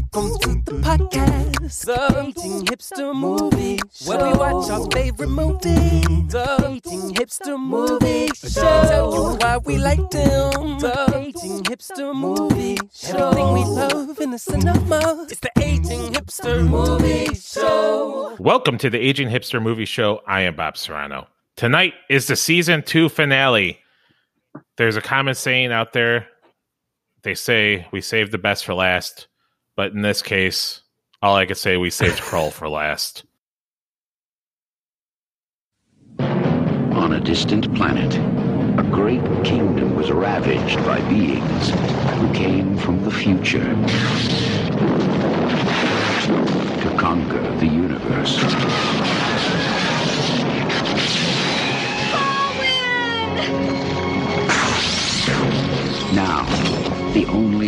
Welcome to the podcast, the Aging Hipster Movie Show, where we watch our favorite movies. The Aging Hipster Movie Show, tell you why we like them. The Aging Hipster Movie Show, everything we love in the cinema. It's the Aging Hipster Movie Show. Welcome to the Aging Hipster Movie Show. I am Bob Serrano. Tonight is the season two finale. There's a common saying out there. They say we save the best for last, but in this case, all I could say we saved Krull for last. On a distant planet, a great kingdom was ravaged by beings who came from the future to conquer the universe.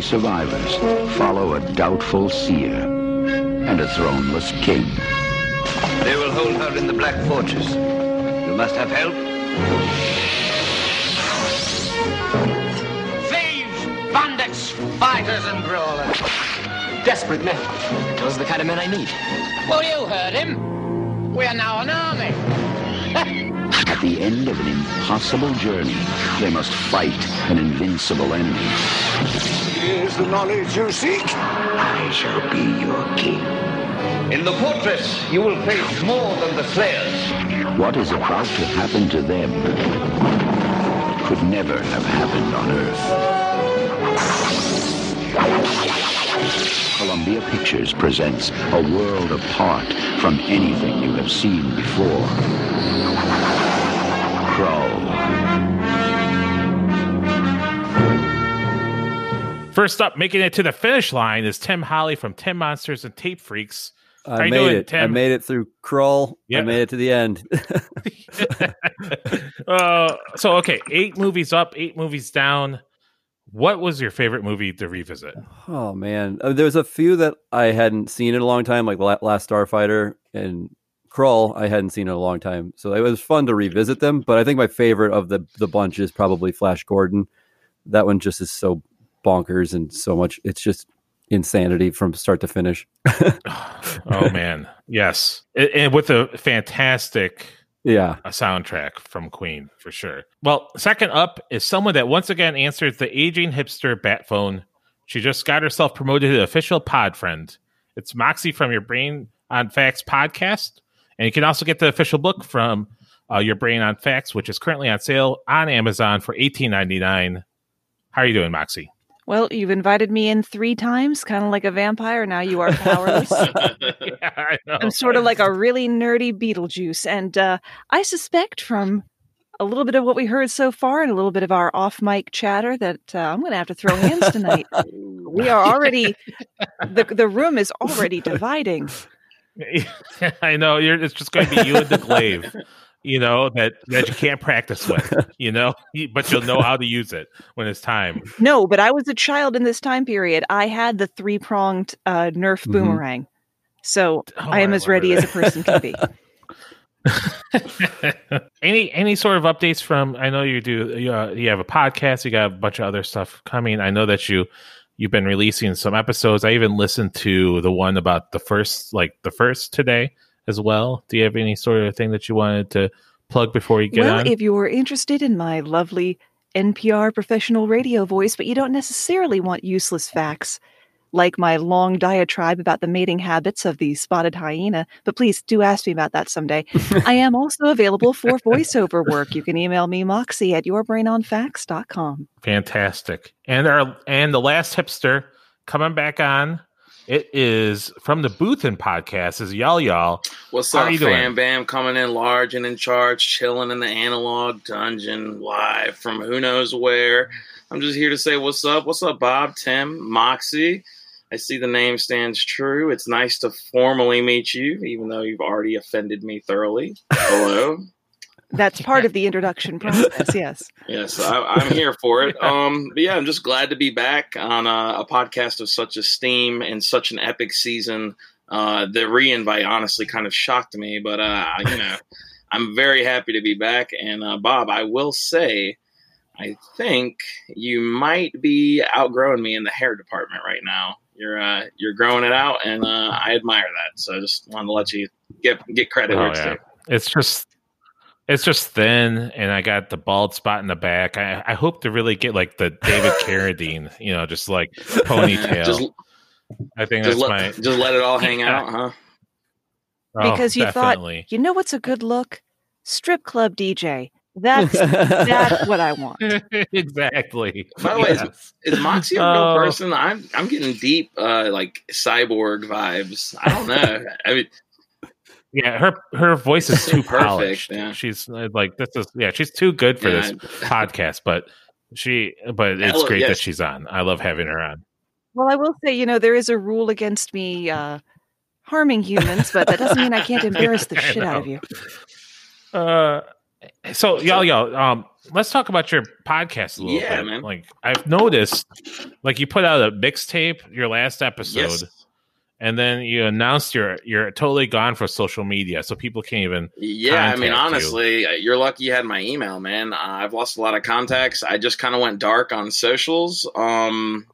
Survivors follow a doubtful seer and a throneless king. They will hold her in the Black Fortress. You must have help. Thieves, bandits, fighters, and brawlers. Desperate men. Those are the kind of men I need. Well, you heard him. We are now an army. At the end of an impossible journey, they must fight an invincible enemy. Here's the knowledge you seek. I shall be your king. In the fortress, you will face more than the Slayers. What is about to happen to them could never have happened on Earth. Columbia Pictures presents a world apart from anything you have seen before. Krull. First up, making it to the finish line is Tim Holly from Tim Monsters and Tape Freaks. I made doing, it. I made it through Krull. I made it to the end. uh, so okay, eight movies up, eight movies down. What was your favorite movie to revisit? oh man, Uh, there's a few that I hadn't seen in a long time, like La- Last Starfighter and Krull. I hadn't seen in a long time, so it was fun to revisit them. But I think my favorite of the the bunch is probably Flash Gordon. That one just is so bonkers and so much. It's just insanity from start to finish. oh man, yes, and, with a fantastic Yeah, a soundtrack from Queen for sure. Well, second up is someone that once again answers the aging hipster bat phone. She just got herself promoted to official pod friend. It's Moxie from Your Brain on Facts podcast, and you can also get the official book from uh, Your Brain on Facts, which is currently on sale on Amazon for eighteen ninety nine. How are you doing, Moxie? Well, you've invited me in three times, kind of like a vampire. Now you are powerless. yeah, I know. I'm sort of like a really nerdy Beetlejuice. And uh, I suspect from a little bit of what we heard so far and a little bit of our off mic chatter that uh, I'm going to have to throw hands tonight. we are already, the, the room is already dividing. I know you're. It's just going to be you and the glaive, you know that that you can't practice with, you know, but you'll know how to use it when it's time. No, but I was a child in this time period. I had the three pronged uh, Nerf Mhm. boomerang. So Oh, I am I as ready remember as a person can be. any any sort of updates from? I know you do. You, uh, you have a podcast. You got a bunch of other stuff coming. I know that you you've been releasing some episodes. I even listened to the one about the first, like the first today as well. Do you have any sort of thing that you wanted to plug before you get well, on? if you're interested in my lovely NPR professional radio voice, but you don't necessarily want useless facts like my long diatribe about the mating habits of the spotted hyena, but please do ask me about that someday. I am also available for voiceover work. You can email me, Moxie, at yourbrainonfacts.com. Fantastic. And our and the last hipster coming back on. It is from the Booth Boothin podcast. Is y'all y'all? What's How up, are you doing? fam bam? Coming in large and in charge, chilling in the analog dungeon live from who knows where. I'm just here to say what's up. What's up, Bob, Tim, Moxie? I see the name stands true. It's nice to formally meet you, even though you've already offended me thoroughly. Hello. That's part of the introduction process, yes. Yes, I, I'm here for it. Um, but yeah, I'm just glad to be back on a, a podcast of such esteem and such an epic season. Uh, the re-invite honestly kind of shocked me, but uh, you know, I'm very happy to be back. And uh, Bob, I will say, I think you might be outgrowing me in the hair department right now. you're uh, you're growing it out, and uh, I admire that. So I just wanted to let you get get credit Oh, where it's yeah. due. It's just it's just thin, and I got the bald spot in the back. I, I hope to really get like the David Carradine, you know, just like ponytail. Just, I think just that's let, my just let it all hang Yeah. out, huh? oh, because you definitely. thought, you know what's a good look? Strip club DJ. That's that's what I want. exactly. By the way, is- Yes. Is Moxie a real Oh. person? I'm I'm getting deep, uh, like cyborg vibes. I don't know. I mean, Yeah, her her voice is too Perfect, polished. yeah. She's uh, like this is yeah, she's too good for Yeah, this podcast, but she but it's Hello, great that she's on. I love having her on. Well, I will say, you know, there is a rule against me uh, harming humans, but that doesn't mean I can't embarrass the shit out of you. Uh so y'all y'all um let's talk about your podcast a little Yeah, bit. man. Like I've noticed like you put out a mixtape your last episode yes, and then you announced you're you're totally gone for social media so people can't even yeah. I mean, you. honestly, uh, you're lucky you had my email, man. Uh, I've lost a lot of contacts. I just kind of went dark on socials. Um,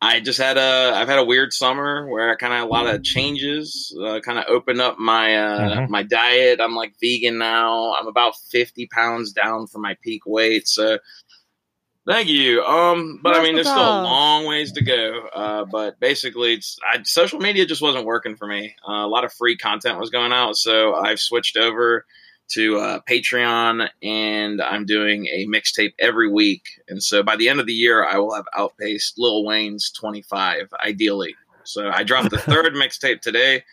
I just had a I've had a weird summer where I kind of a lot of changes. Uh, kind of opened up my uh, Mhm. my diet. I'm like vegan now. I'm about 50 pounds down from my peak weight. So thank you. Um, but I mean, there's still a long ways to go. Uh, but basically, it's I, social media just wasn't working for me. Uh, a lot of free content was going out, so I've switched over to uh, Patreon, and I'm doing a mixtape every week. And so by the end of the year, I will have outpaced Lil Wayne's 25, ideally. So I dropped the third mixtape today.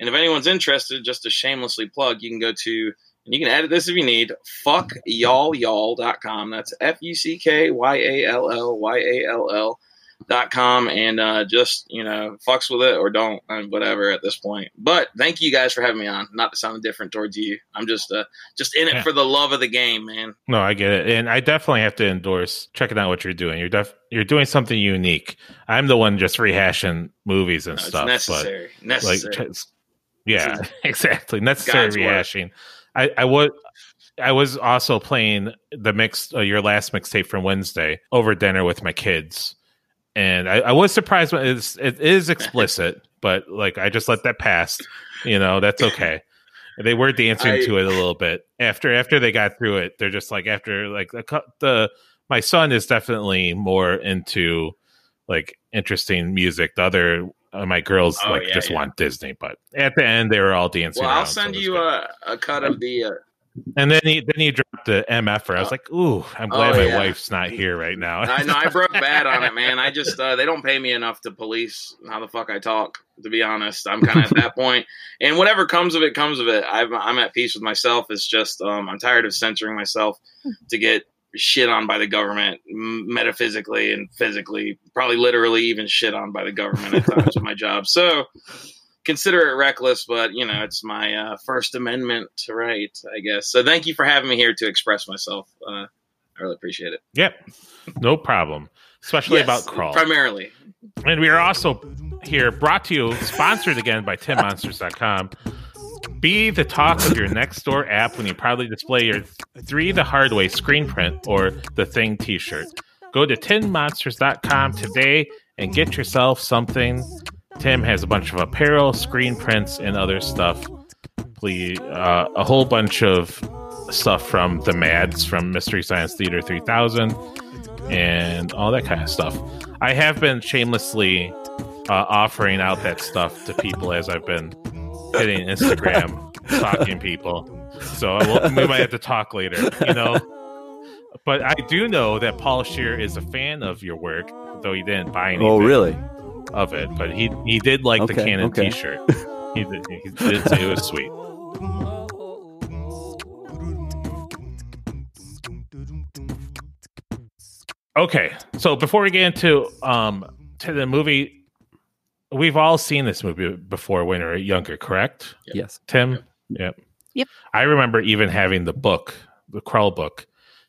And if anyone's interested, just to shamelessly plug, you can go to, and you can edit this if you need, fuckyallyall.com. That's F U C K Y A L L Y A L L dot com. And uh, just you know fucks with it or don't uh, whatever at this point. But thank you guys for having me on. Not to sound different towards you. I'm just uh just in it Yeah. for the love of the game man. No, I get it, and I definitely have to endorse checking out what you're doing. You're def- you're doing something unique. I'm the one just rehashing movies and No, stuff, necessary. but necessary. like, yeah, exactly. Necessary God's work. I I would. I was also playing the mix, uh, your last mixtape from Wednesday over dinner with my kids, and I, I was surprised when it's, it is explicit, but like I just let that pass. You know, that's okay. They were dancing I- to it a little bit after after they got through it. They're just like after like the the my son is definitely more into like interesting music. The other my girls Oh, like yeah, just yeah. want Disney, but at the end they were all dancing. well i'll around, so send you a, a cut of the uh, and then he then he dropped the MFer. I was like, ooh, I'm glad Oh, my yeah. wife's not here right now. I know I broke bad on it, man. I just uh, they don't pay me enough to police how the fuck I talk. To be honest, I'm kind of at that point, and whatever comes of it, comes of it. I'm I'm at peace with myself. It's just um, I'm tired of censoring myself to get shit on by the government, metaphysically and physically, probably literally even shit on by the government at times with my job. So consider it reckless, but you know it's my uh, First Amendment right, I guess. So thank you for having me here to express myself. Uh, I really appreciate it. Yep, no problem. Especially Yes, about Krull. primarily. And we are also here brought to you, sponsored again by TimMonsters.com. Be the talk of your next door app when you proudly display your three the hard way screen print or the thing t shirt. Go to tinmonsters.com today and get yourself something. Tim has a bunch of apparel, screen prints, and other stuff. Please, uh, a whole bunch of stuff from the Mads from Mystery Science Theater 3000 and all that kind of stuff. I have been shamelessly uh, offering out that stuff to people as I've been hitting Instagram, stalking people. So will, we might have to talk later, you know. But I do know that Paul Shear is a fan of your work, though he didn't buy anything Oh, really? of it. But he he did like the Canon okay. T-shirt. He did, he did say it was sweet. Okay, so before we get into um to the movie, we've all seen this movie before when we were younger, correct? Yes. Tim? Yep. Yep. I remember even having the book, the Krull book,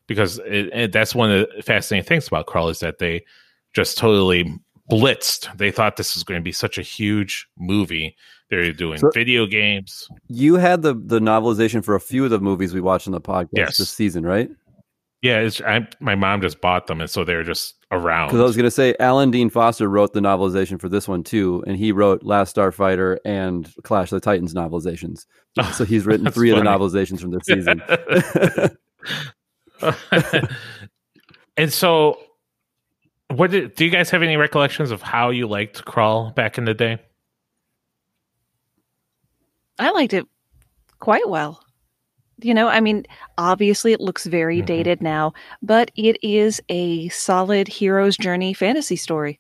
because it, it, that's one of the fascinating things about Krull is that they just totally blitzed. They thought this was going to be such a huge movie. They're doing So- video games. You had the the novelization for a few of the movies we watched on the podcast Yes. this season, right? Yeah, it's, I, my mom just bought them, and so they're just around. Because I was going to say, Alan Dean Foster wrote the novelization for this one too, and he wrote Last Starfighter and Clash of the Titans novelizations. So he's written That's three of the novelizations from this season. and so, what did, do you guys have any recollections of how you liked Krull back in the day? I liked it quite well. You know, I mean, obviously it looks very Mhm. dated now, but it is a solid hero's journey fantasy story.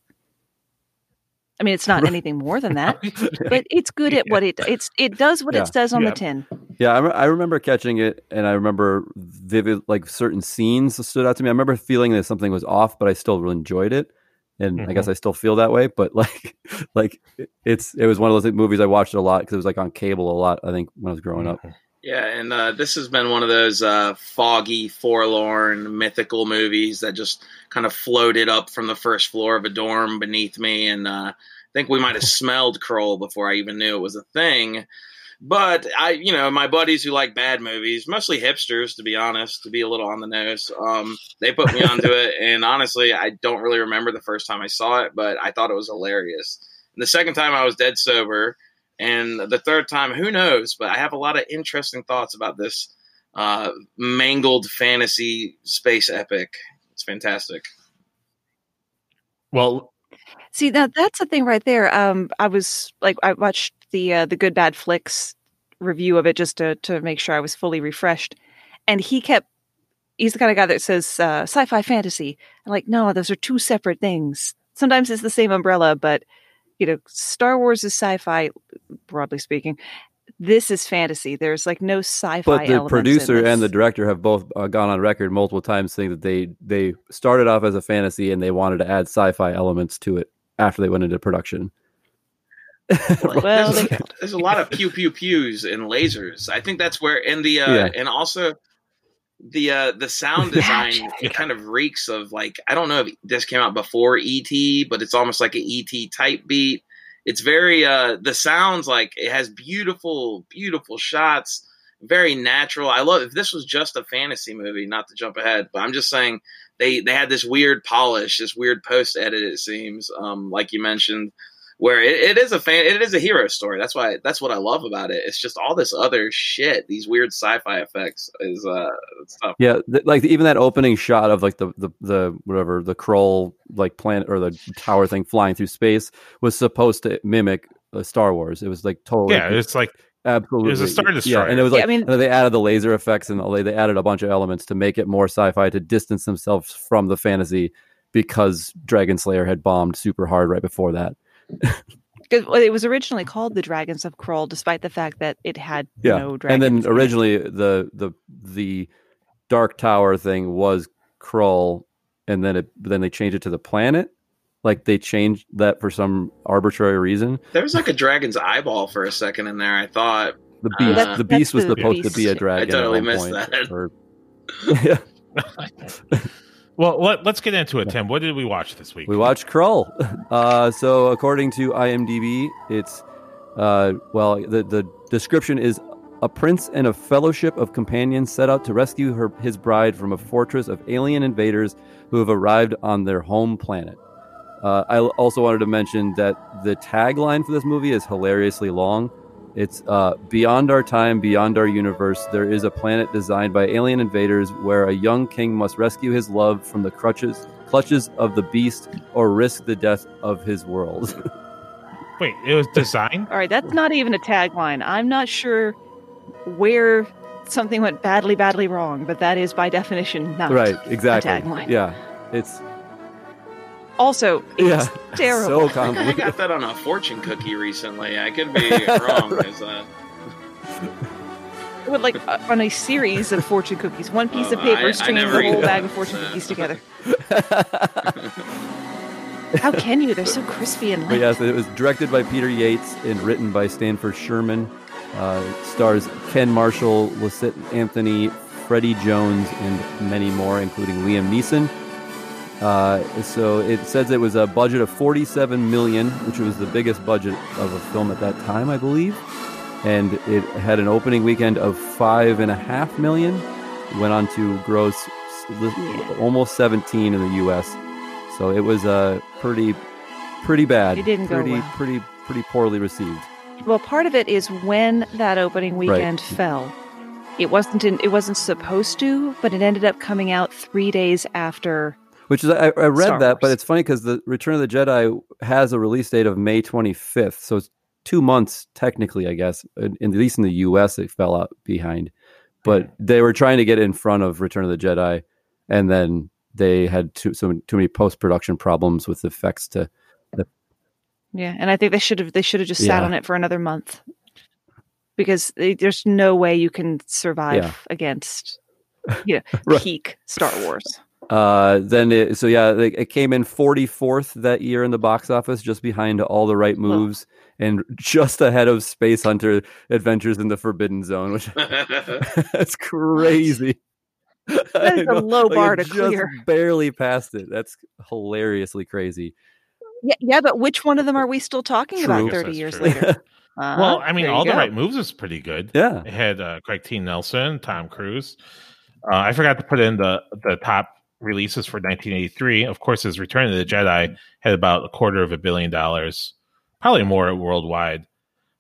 I mean, it's not anything more than that, but it's good at what it it's it does what Yeah. it says on Yeah. the tin. Yeah, I, re- I remember catching it, and I remember vivid, like certain scenes stood out to me. I remember feeling that something was off, but I still really enjoyed it, and I guess I still feel that way. But like, like it's it was one of those movies I watched a lot because it was like on cable a lot. I think when I was growing up. Yeah, and uh, this has been one of those uh, foggy, forlorn, mythical movies that just kind of floated up from the first floor of a dorm beneath me, and uh, I think we might have smelled Krull before I even knew it was a thing. But I, you know, my buddies who like bad movies, mostly hipsters, to be honest, to be a little on the nose, um, they put me onto it, and honestly, I don't really remember the first time I saw it, but I thought it was hilarious. And the second time, I was dead sober. And the third time, who knows? But I have a lot of interesting thoughts about this uh, mangled fantasy space epic. It's fantastic. Well, See, that that's the thing right there. Um, I was like, I watched the uh, the Good Bad Flicks review of it just to to make sure I was fully refreshed, and he kept. He's the kind of guy that says uh, sci-fi fantasy. I'm like, no, those are two separate things. Sometimes it's the same umbrella, but you know, Star Wars is sci-fi, broadly speaking. This is fantasy. There's like no sci-fi. But the producer and the director have both uh, gone on record multiple times saying that they they started off as a fantasy and they wanted to add sci-fi elements to it after they went into production. well, there's, they there's a lot of pew pew pews and lasers. I think that's where, and the uh, Yeah. and also the uh, the sound design it kind of reeks of like I don't know if this came out before ET, but it's almost like an ET type beat. It's very uh, the sounds like it has beautiful beautiful shots, very natural. I love if this was just a fantasy movie, not to jump ahead, but I'm just saying they they had this weird polish, this weird post edit. It seems, um, like you mentioned, where it, it is a fan, it is a hero story. That's why that's what I love about it. It's just all this other shit, these weird sci-fi effects is uh stuff. Yeah, th- like even that opening shot of like the the, the whatever the Krull like planet or the tower thing flying through space was supposed to mimic uh, Star Wars. It was like totally yeah, it's like absolutely it was a Star Yeah, Destroyer. and it was Yeah, like I mean- they added the laser effects and they they added a bunch of elements to make it more sci-fi to distance themselves from the fantasy because Dragonslayer had bombed super hard right before that. 'Cause, it was originally called the Dragons of Krull, despite the fact that it had Yeah, no dragons. and then originally the the the Dark Tower thing was Krull, and then it then they changed it to the planet. Like they changed that for some arbitrary reason. There was like a dragon's eyeball for a second in there. I thought The Uh, beast, That's- the beast was the supposed to be a dragon. I totally at one missed point, that. or- yeah, well, let, us get into it, Tim. What did we watch this week? we watched Krull. Uh, so according to IMDb, it's uh, well, the the description is a prince and a fellowship of companions set out to rescue her his bride from a fortress of alien invaders who have arrived on their home planet. Uh, I also wanted to mention that the tagline for this movie is hilariously long. It's uh, beyond our time, beyond our universe. There is a planet designed by alien invaders where a young king must rescue his love from the crutches, clutches of the beast, or risk the death of his world. Wait, it was designed? All right, that's not even a tagline. I'm not sure where something went badly, badly wrong, but that is by definition not. right? Exactly. tagline. Yeah. It's Also, it's yeah. terrible. So I convoluted. got that on a fortune cookie recently. I could be wrong. There's a- But like uh, on a series of fortune cookies, one piece of Oh, paper I- I stringing never the whole bag of fortune Uh, cookies together. How can you? They're so crispy and But light. yes, it was directed by Peter Yates and written by Stanford Sherman. Uh, stars Ken Marshall, Lysette Anthony, Freddie Jones, and many more, including Liam Neeson. Uh, so it says it was a budget of 47 million, which was the biggest budget of a film at that time, I believe. And it had an opening weekend of five and a half million. Went on to gross s- almost 17 in the U.S. So it was uh, pretty pretty bad. It didn't go pretty well. pretty pretty poorly received. Well, part of it is when that opening Right. weekend fell. It wasn't in, it wasn't supposed to, but it ended up coming out three days after. Which is I, I read Star that, but it's funny because the Return of the Jedi has a release date of May 25th, so it's two months technically, I guess. In, in- at least in the U.S., it fell out behind, but they were trying to get in front of Return of the Jedi, and then they had too so too many post production problems with effects to. Yeah, and I think they should have they should have just sat Yeah. on it for another month because they, there's no way you can survive Yeah. against you know, Right. peak Star Wars. Uh, then it, so yeah, it, it came in 44th that year in the box office, just behind All the Right Moves, and just ahead of Space Hunter Adventures in the Forbidden Zone, which that's crazy. That is a low bar it to just clear. Barely passed it. That's hilariously crazy. Yeah, yeah, but which one of them are we still talking True. about 30 years true. later? Uh-huh, well, I mean, there you all the right moves is pretty good. Yeah. It had uh, Craig T. Nelson, Tom Cruise. Uh, I forgot to put in the the top releases for 1983. Of course, his Return of the Jedi had about a quarter of a billion dollars, probably more worldwide.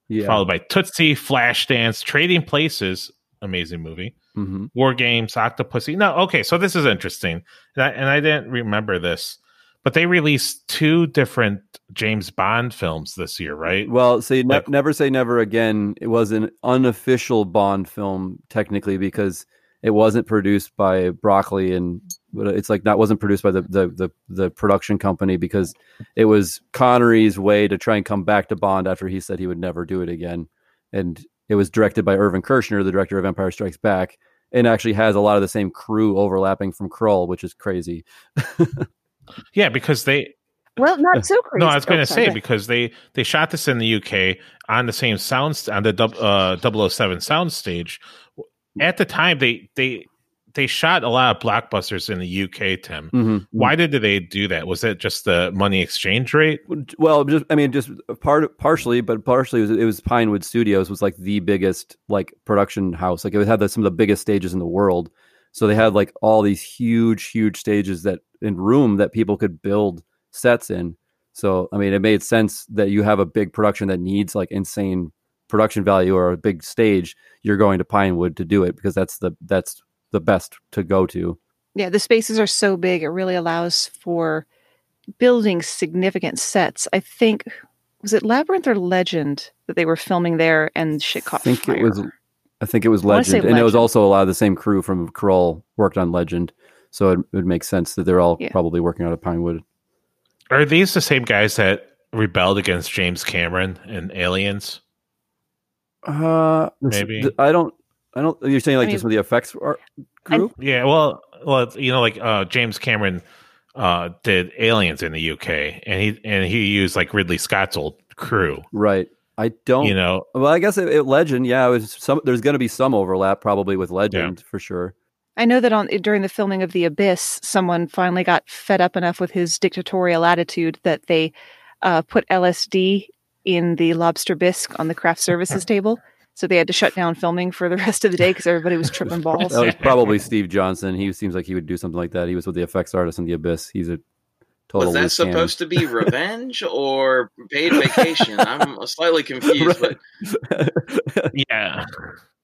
Yeah. Followed by Tootsie, Flashdance, Trading Places, amazing movie. mm-hmm. War Games, Octopussy. No, okay, so this is interesting, and I, and I didn't remember this, but they released two different James Bond films this year, right? Well, say ne- Like- never say never again. It was an unofficial Bond film technically because it wasn't produced by Broccoli and it's like that wasn't produced by the, the the the production company because it was Connery's way to try and come back to Bond after he said he would never do it again, and it was directed by Irvin Kershner, the director of Empire Strikes Back, and actually has a lot of the same crew overlapping from Krull, which is crazy. Yeah, because they Well, not so crazy. No, I was going Oh, to say because they they shot this in the UK on the same sound on the dub- uh, 007 sound stage. At the time, they they they shot a lot of blockbusters in the UK. Tim, Mhm. why did they do that? Was it just the money exchange rate? Well, just I mean, just part partially, but partially it was, it was Pinewood Studios was like the biggest like production house. Like it had the, some of the biggest stages in the world. So they had like all these huge, huge stages that in room that people could build sets in. So I mean, it made sense that you have a big production that needs like insane production value or a big stage. You're going to Pinewood to do it because that's the that's the best to go to. Yeah, the spaces are so big, it really allows for building significant sets. I think, was it Labyrinth or Legend that they were filming there and shit I think fire? it was. I think it was I wanna Legend, and it was also a lot of the same crew from Krull worked on Legend, so it, it would make sense that they're all Yeah. probably working out of Pinewood. Are these the same guys that rebelled against James Cameron and Aliens? Uh, Maybe. th- I don't. I don't. You're saying like I mean- just with the effects are, group? Yeah, well, well, you know, like uh, James Cameron uh, did Aliens in the UK, and he and he used like Ridley Scott's old crew. right. I don't. You know, Well, I guess it, it, Legend. Yeah, it was some. There's going to be some overlap probably with Legend for sure. I know that on during the filming of The Abyss, someone finally got fed up enough with his dictatorial attitude that they uh, put LSD in the lobster bisque on the craft services table. So they had to shut down filming for the rest of the day because everybody was tripping balls. That was probably Steve Johnson. He seems like he would do something like that. He was with the effects artist in the Abyss. He's a total. Was that loose cannon. supposed to be revenge or paid vacation? I'm slightly confused, but yeah,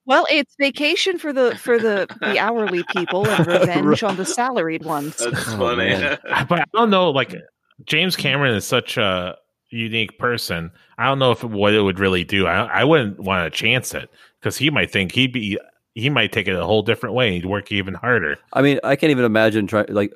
Well, it's vacation for the for the the hourly people and revenge on the salaried ones. that's Oh, funny. man. but I don't know. Like James Cameron is such a unique person. I don't know if what it would really do. I I wouldn't want to chance it because he might think he'd be he might take it a whole different way. He'd work even harder. I mean, I can't even imagine trying like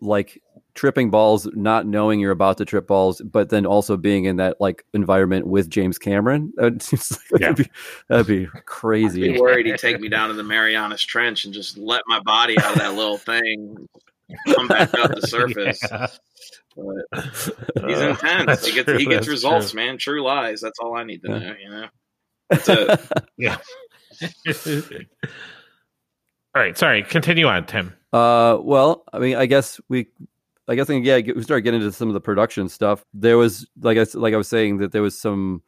like tripping balls, not knowing you're about to trip balls, but then also being in that like environment with James Cameron. That seems like Yeah. that'd, be, that'd be I'd be crazy. worried he'd take me down to the Marianas Trench and just let my body out of that little thing, come back up the surface. Yeah. But he's Uh, intense. that's He gets true, he gets results, true. man. True lies. That's all I need to Yeah. know. You know. That's it. Yeah. All right. Sorry. Continue on, Tim. Uh, well, I mean, I guess we, I guess yeah, we start getting into some of the production stuff. There was like I s- like I was saying that there was some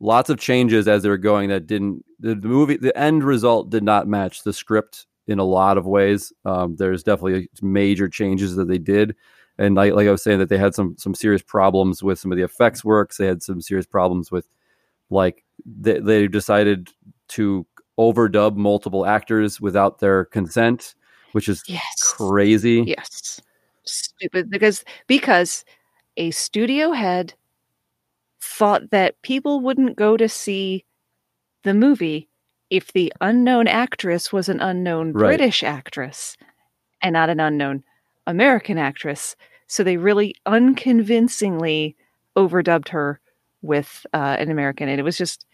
lots of changes as they were going that didn't the, the movie the end result did not match the script in a lot of ways. Um, there's definitely major changes that they did. And like, like I was saying that they had some some serious problems with some of the effects works. They had some serious problems with like they, they decided to overdub multiple actors without their consent, which is Yes. crazy. Yes. Stupid because because a studio head thought that people wouldn't go to see the movie if the unknown actress was an unknown Right. British actress and not an unknown American actress. So they really unconvincingly overdubbed her with uh, an American, and it was just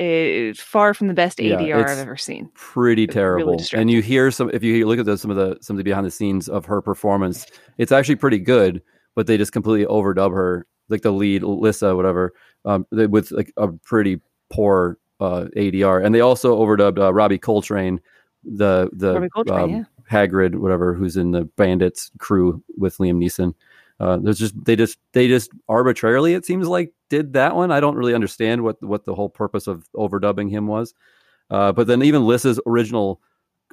uh, far from the best Yeah, ADR I've ever seen. pretty It's really terrible. and you hear some if you look at the, some of the some of the behind the scenes of her performance, it's actually pretty good, but they just completely overdub her, like the lead Lyssa, whatever, um, with like a pretty poor uh, ADR, and they also overdubbed uh, Robbie Coltrane, the the Robbie Coltrane, um, yeah. Hagrid, whatever, who's in the Bandits crew with Liam Neeson. Uh, there's just they just they just arbitrarily it seems like did that one. I don't really understand what what the whole purpose of overdubbing him was. Uh, but then even Lyssa's original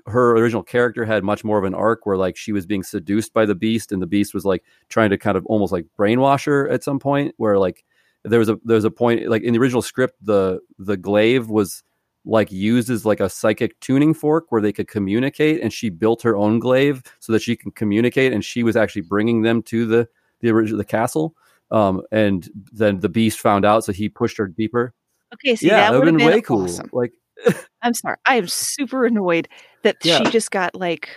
her original character had much more of an arc where like she was being seduced by the beast and the beast was like trying to kind of almost like brainwash her at some point where like there was a there was a point like in the original script the the glaive was like used as like a psychic tuning fork where they could communicate and she built her own glaive so that she can communicate and she was actually bringing them to the the original the castle um and then the beast found out so he pushed her deeper Okay, see yeah that would have been way cool like I'm sorry. I am super annoyed that Yeah. she just got like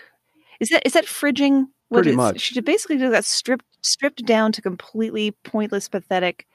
is that is that fridging? What Pretty is- much. She basically just got stripped stripped down to completely pointless, pathetic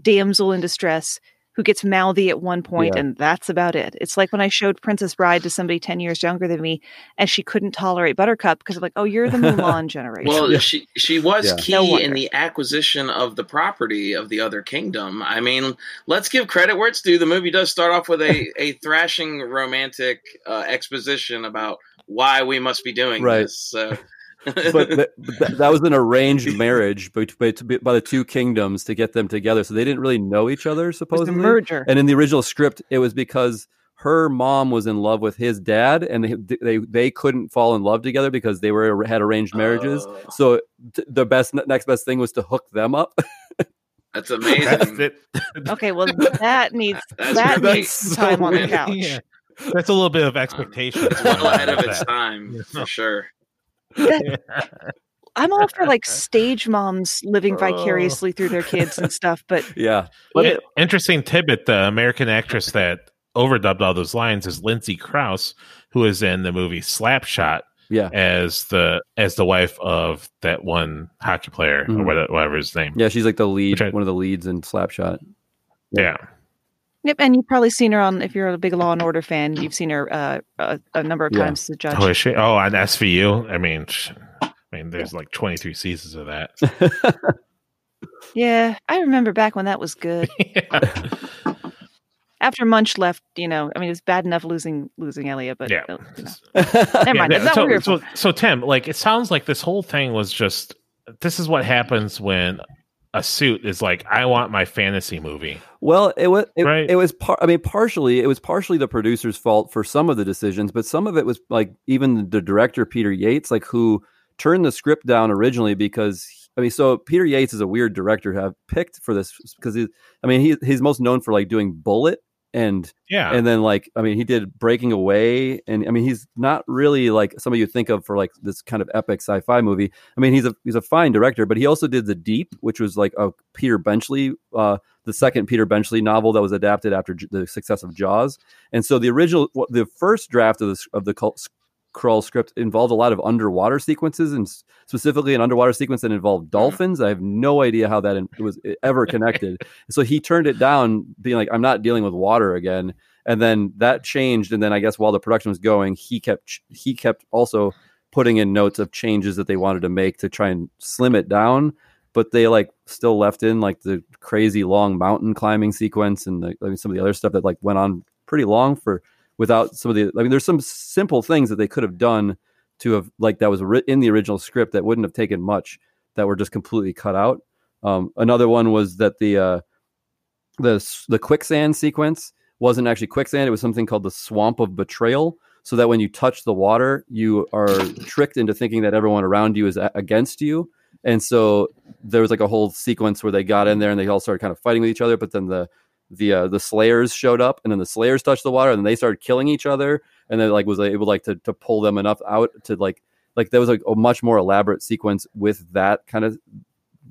damsel in distress who gets mouthy at one point Yeah. and that's about it. It's like when I showed Princess Bride to somebody ten years younger than me and she couldn't tolerate Buttercup because I'm like, oh, you're the Mulan generation. Well, she she was Yeah. key No in the acquisition of the property of the other kingdom. I mean, let's give credit where it's due. The movie does start off with a a thrashing romantic uh, exposition about why we must be doing Right. this. So. But th- th- that was an arranged marriage by, by, by the two kingdoms to get them together so they didn't really know each other it was a supposedly merger. and in the original script it was because her mom was in love with his dad and they they, they couldn't fall in love together because they were had arranged marriages Oh. so t- the best next best thing was to hook them up That's That's amazing. it. okay, well that needs That's that great. needs so time on the couch. Yeah. That's a little bit of expectation. It's well ahead of its That. time for sure. I'm all for like stage moms living Oh. vicariously through their kids and stuff, but yeah Yeah, interesting tidbit: the American actress that overdubbed all those lines is Lindsay Crouse, who is in the movie Slapshot yeah as the as the wife of that one hockey player or Mhm. whatever, whatever his name. yeah she's like the lead I- one of the leads in slapshot Yeah, Yep, and you've probably seen her on. If you're a big Law and Order fan, you've seen her uh, a, a number of Yeah. times as a judge. Oh, is she? Oh, on SVU. I mean, sh- I mean, there's like 23 seasons of that. Yeah, I remember back when that was good. After Munch left, you know, I mean, it's bad enough losing losing Elliot, but yeah. uh, you know. Never mind. yeah, That's not so, what we're here so, so, Tim, like, it sounds like this whole thing was just. This is what happens when a suit is like, I want my fantasy movie. Well, it was it, Right. it was par- I mean partially it was partially the producer's fault for some of the decisions, but some of it was like even the director Peter Yates like who turned the script down originally because I mean so Peter Yates is a weird director to have picked for this because he I mean he he's most known for like doing Bullitt and Yeah. and then like I mean he did Breaking Away and I mean he's not really like some of you think of for like this kind of epic sci-fi movie. I mean he's a he's a fine director, but he also did The Deep, which was like a Peter Benchley uh the second Peter Benchley novel that was adapted after J- the success of Jaws. And so the original the first draft of the of the cult Krull script involved a lot of underwater sequences and specifically an underwater sequence that involved mm-hmm. dolphins. I have no idea how that in, was ever connected. so he turned it down being like I'm not dealing with water again and then that changed and then i guess while the production was going he kept he kept also putting in notes of changes that they wanted to make to try and slim it down but they like still left in like the crazy long mountain climbing sequence and the, I mean, some of the other stuff that like went on pretty long for without some of the i mean there's some simple things that they could have done to have like that was in the original script that wouldn't have taken much that were just completely cut out um, another one was that the uh, the the quicksand sequence wasn't actually quicksand it was something called the swamp of betrayal so that when you touch the water you are tricked into thinking that everyone around you is a- against you and so there was like a whole sequence where they got in there and they all started kind of fighting with each other. But then the the uh, the Slayers showed up, and then the Slayers touched the water, and then they started killing each other, and then like was able like to to pull them enough out to like like there was like a much more elaborate sequence with that kind of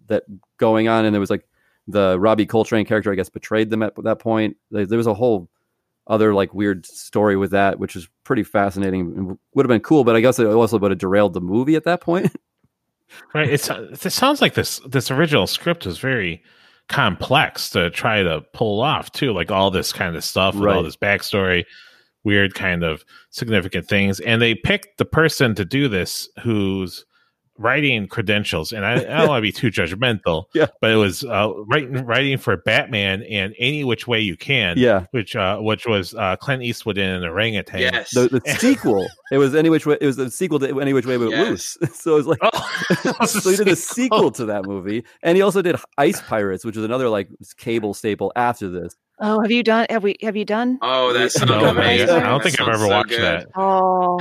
that going on, and there was like the Robbie Coltrane character, I guess, betrayed them at that point. There was a whole other like weird story with that, which is pretty fascinating. and Would have been cool, but I guess it also would have derailed the movie at that point. Right. It's it sounds like this this original script was very complex to try to pull off too, like all this kind of stuff with all this backstory, weird kind of significant things. And they picked the person to do this whose writing credentials, and I, I don't want to be too judgmental, Yeah. but it was uh, writing writing for Batman and Any Which Way You Can, yeah, which uh, which was uh, Clint Eastwood in an orangutan. Yes. the, the sequel. It was any which way. It was the sequel to Any Which Way But Yes. Loose. So it was like. Oh, so he did a sequel to that movie, and he also did Ice Pirates, which is another like cable staple after this. Oh, have you done? Have we? Have you done? Oh, that's sounds No, amazing. I don't think I've ever so watched good. that. Oh,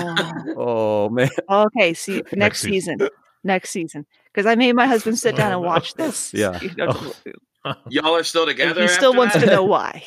Oh man, okay. See, next, Next season. season. Next season, because I made my husband sit down Oh, and no. watch this. Yeah. You know, Y'all are still and together. he still after wants that? to know why.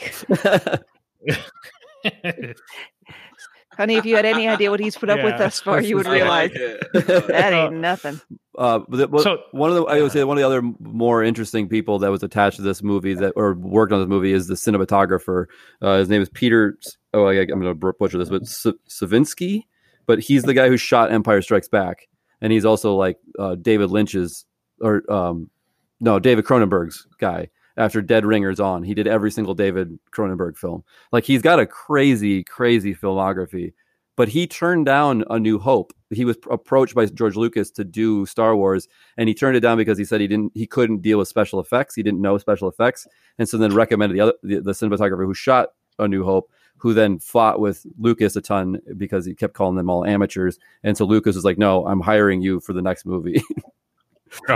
Honey, if you had any idea what he's put up with Yeah. thus far, you would realize like that ain't nothing. uh, but the- well, So- one of the I would say one of the other more interesting people that was attached to this movie that or worked on this movie is the cinematographer. Uh, his name is Peter. Oh, I, I'm going to butcher this, but S- Savinsky. But he's the guy who shot Empire Strikes Back, and he's also like uh, David Lynch's or um, no David Cronenberg's guy. After Dead Ringers on, he did every single David Cronenberg film. Like he's got a crazy, crazy filmography. But he turned down A New Hope. He was approached by George Lucas to do Star Wars, and he turned it down because he said he didn't, he couldn't deal with special effects. He didn't know special effects, and so then recommended the other, the, the cinematographer who shot A New Hope, who then fought with Lucas a ton because he kept calling them all amateurs. And so Lucas was like, "No, I'm hiring you for the next movie."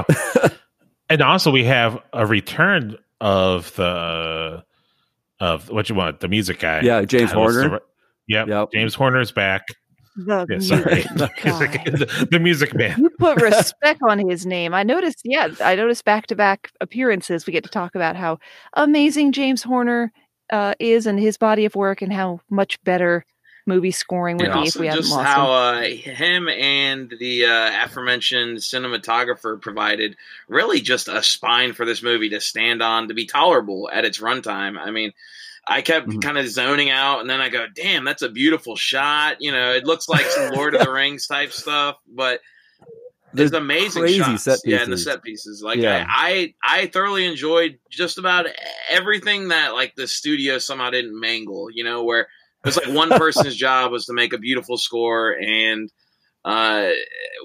and also we have a return of the of what you want the music guy Yeah, James God, what's the Horner. re- yep, Yep. james horner's back The yeah, sorry music the, the music man You put respect on his name. I noticed, yeah, I noticed back to back appearances. We get to talk about how amazing James Horner uh, is and his body of work and how much better movie scoring would And be if we hadn't just lost how him. uh, him and the uh, aforementioned cinematographer provided really just a spine for this movie to stand on to be tolerable at its runtime. I mean, I kept Mhm. kind of zoning out, and then I go, "Damn, that's a beautiful shot." You know, it looks like some Lord of the Rings type stuff, but There's amazing crazy shots. set Yeah, and the set pieces. Like Yeah. I, I, I thoroughly enjoyed just about everything that like the studio somehow didn't mangle. You know, where it was like one person's job was to make a beautiful score, and uh,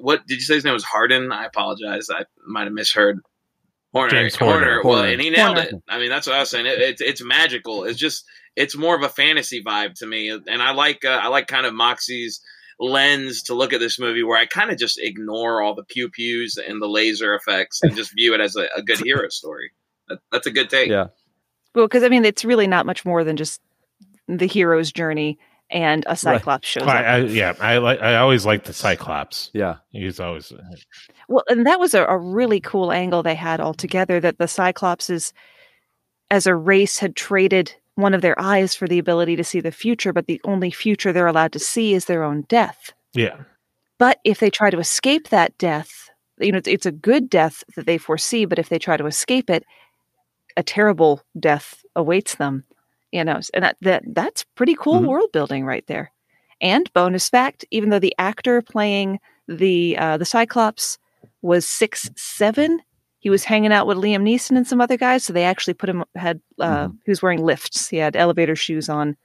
what did you say his name was Harden? I apologize, I might have misheard. Horner, James Horner. Well, Horner. and he nailed Horner. it. I mean, that's what I was saying. It, it's it's magical. It's just it's more of a fantasy vibe to me, and I like uh, I like kind of Moxie's lens to look at this movie where I kind of just ignore all the pew pews and the laser effects and just view it as a, a good hero story. That, that's a good take. Yeah. Well, because I mean, it's really not much more than just the hero's journey and a Cyclops shows I, up. I, yeah i like i always like the cyclops Yeah, he's always uh, Well, and that was a, a really cool angle they had altogether that the Cyclopses, as a race, had traded one of their eyes for the ability to see the future, but the only future they're allowed to see is their own death. yeah But if they try to escape that death, you know, it's, a good death that they foresee, but if they try to escape it, a terrible death awaits them. You know, and that, that that's pretty cool Mhm. world building right there. And bonus fact, even though the actor playing the uh, the Cyclops was six seven, he was hanging out with Liam Neeson and some other guys, so they actually put him had uh, he was wearing lifts. He had elevator shoes on,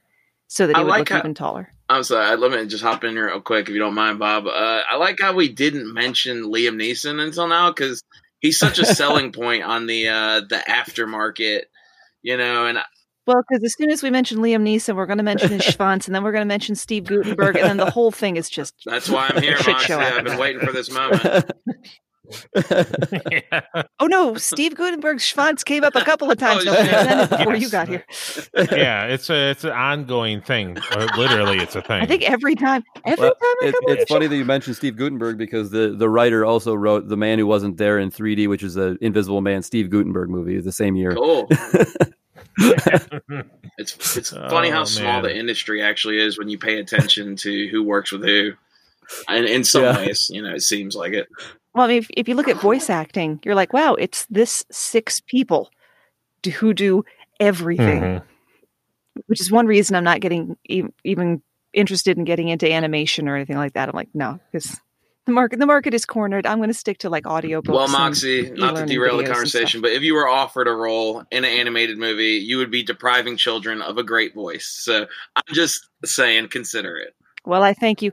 so that he I would like look how- even taller. I'm sorry. Let me just hop in here real quick if you don't mind, Bob. Uh, I like how we didn't mention Liam Neeson until now because he's such a selling point on the uh, the aftermarket. You know, and Well, because as soon as we mention Liam Neeson, we're going to mention his Schwanz, and then we're going to mention Steve Guttenberg, and then the whole thing is just that's why I'm here, Moxie. I've been waiting for this moment. yeah. Oh no, Steve Guttenberg's Schwanz came up a couple of oh, times Oh, yeah. presented before you got here. yeah, it's a it's an ongoing thing. Literally, it's a thing. I think every time, every Well, time I it, come on it's the funny that you mentioned Steve Guttenberg because the, the writer also wrote The Man Who Wasn't There in 3D, which is the Invisible Man Steve Guttenberg movie the same year. Cool. It's it's funny how Oh, small the industry actually is when you pay attention to who works with who. And in some Yeah. ways, you know, it seems like it. Well, I mean, if, if you look at voice acting, you're like, wow, it's this six people do- who do everything, Mhm. which is one reason I'm not getting e- even interested in getting into animation or anything like that. I'm like, no, because the market the market is cornered. I'm going to stick to like audio books. Well, and Moxie, not to derail the conversation, but if you were offered a role in an animated movie, you would be depriving children of a great voice. So I'm just saying, consider it. Well, I thank you,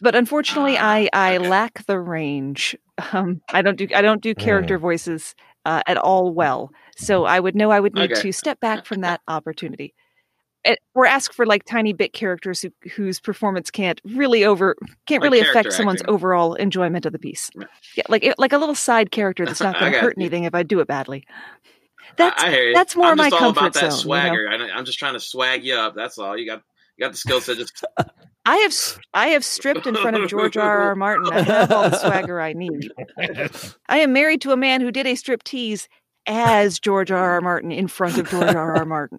but unfortunately, Ah, I I lack the range. Um, I don't do I don't do character voices uh, at all well, so I would know I would need Okay. to step back from that opportunity. It, or ask for like tiny bit characters who, whose performance can't really over can't Like really affect someone's acting. overall enjoyment of the piece. Yeah. Like it- like a little side character that's not going to hurt you. anything if I do it badly. That's I, I hear you. that's more I'm my comfort about that zone, you know? swagger. I, am just trying to swag you up. That's all. You got you got the skill set. Just I have s- I have stripped in front of George R. R. Martin. I have all the swagger I need. I am married to a man who did a strip tease as George R. R. Martin in front of George R. R. Martin.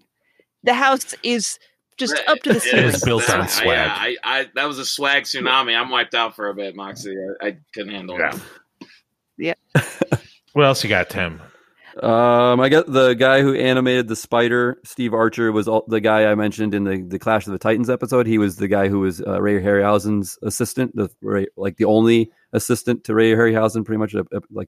The house is just up to the It ceiling. is built on I- swag. yeah, I, I, that was a swag tsunami. I'm wiped out for a bit, Moxie. I, I couldn't handle it. Yeah. What else you got, Tim? Um, I got the guy who animated the spider, Steve Archer, was all, the guy I mentioned in the, the Clash of the Titans episode. He was the guy who was uh, Ray Harryhausen's assistant, the Ray, like the only assistant to Ray Harryhausen, pretty much. Like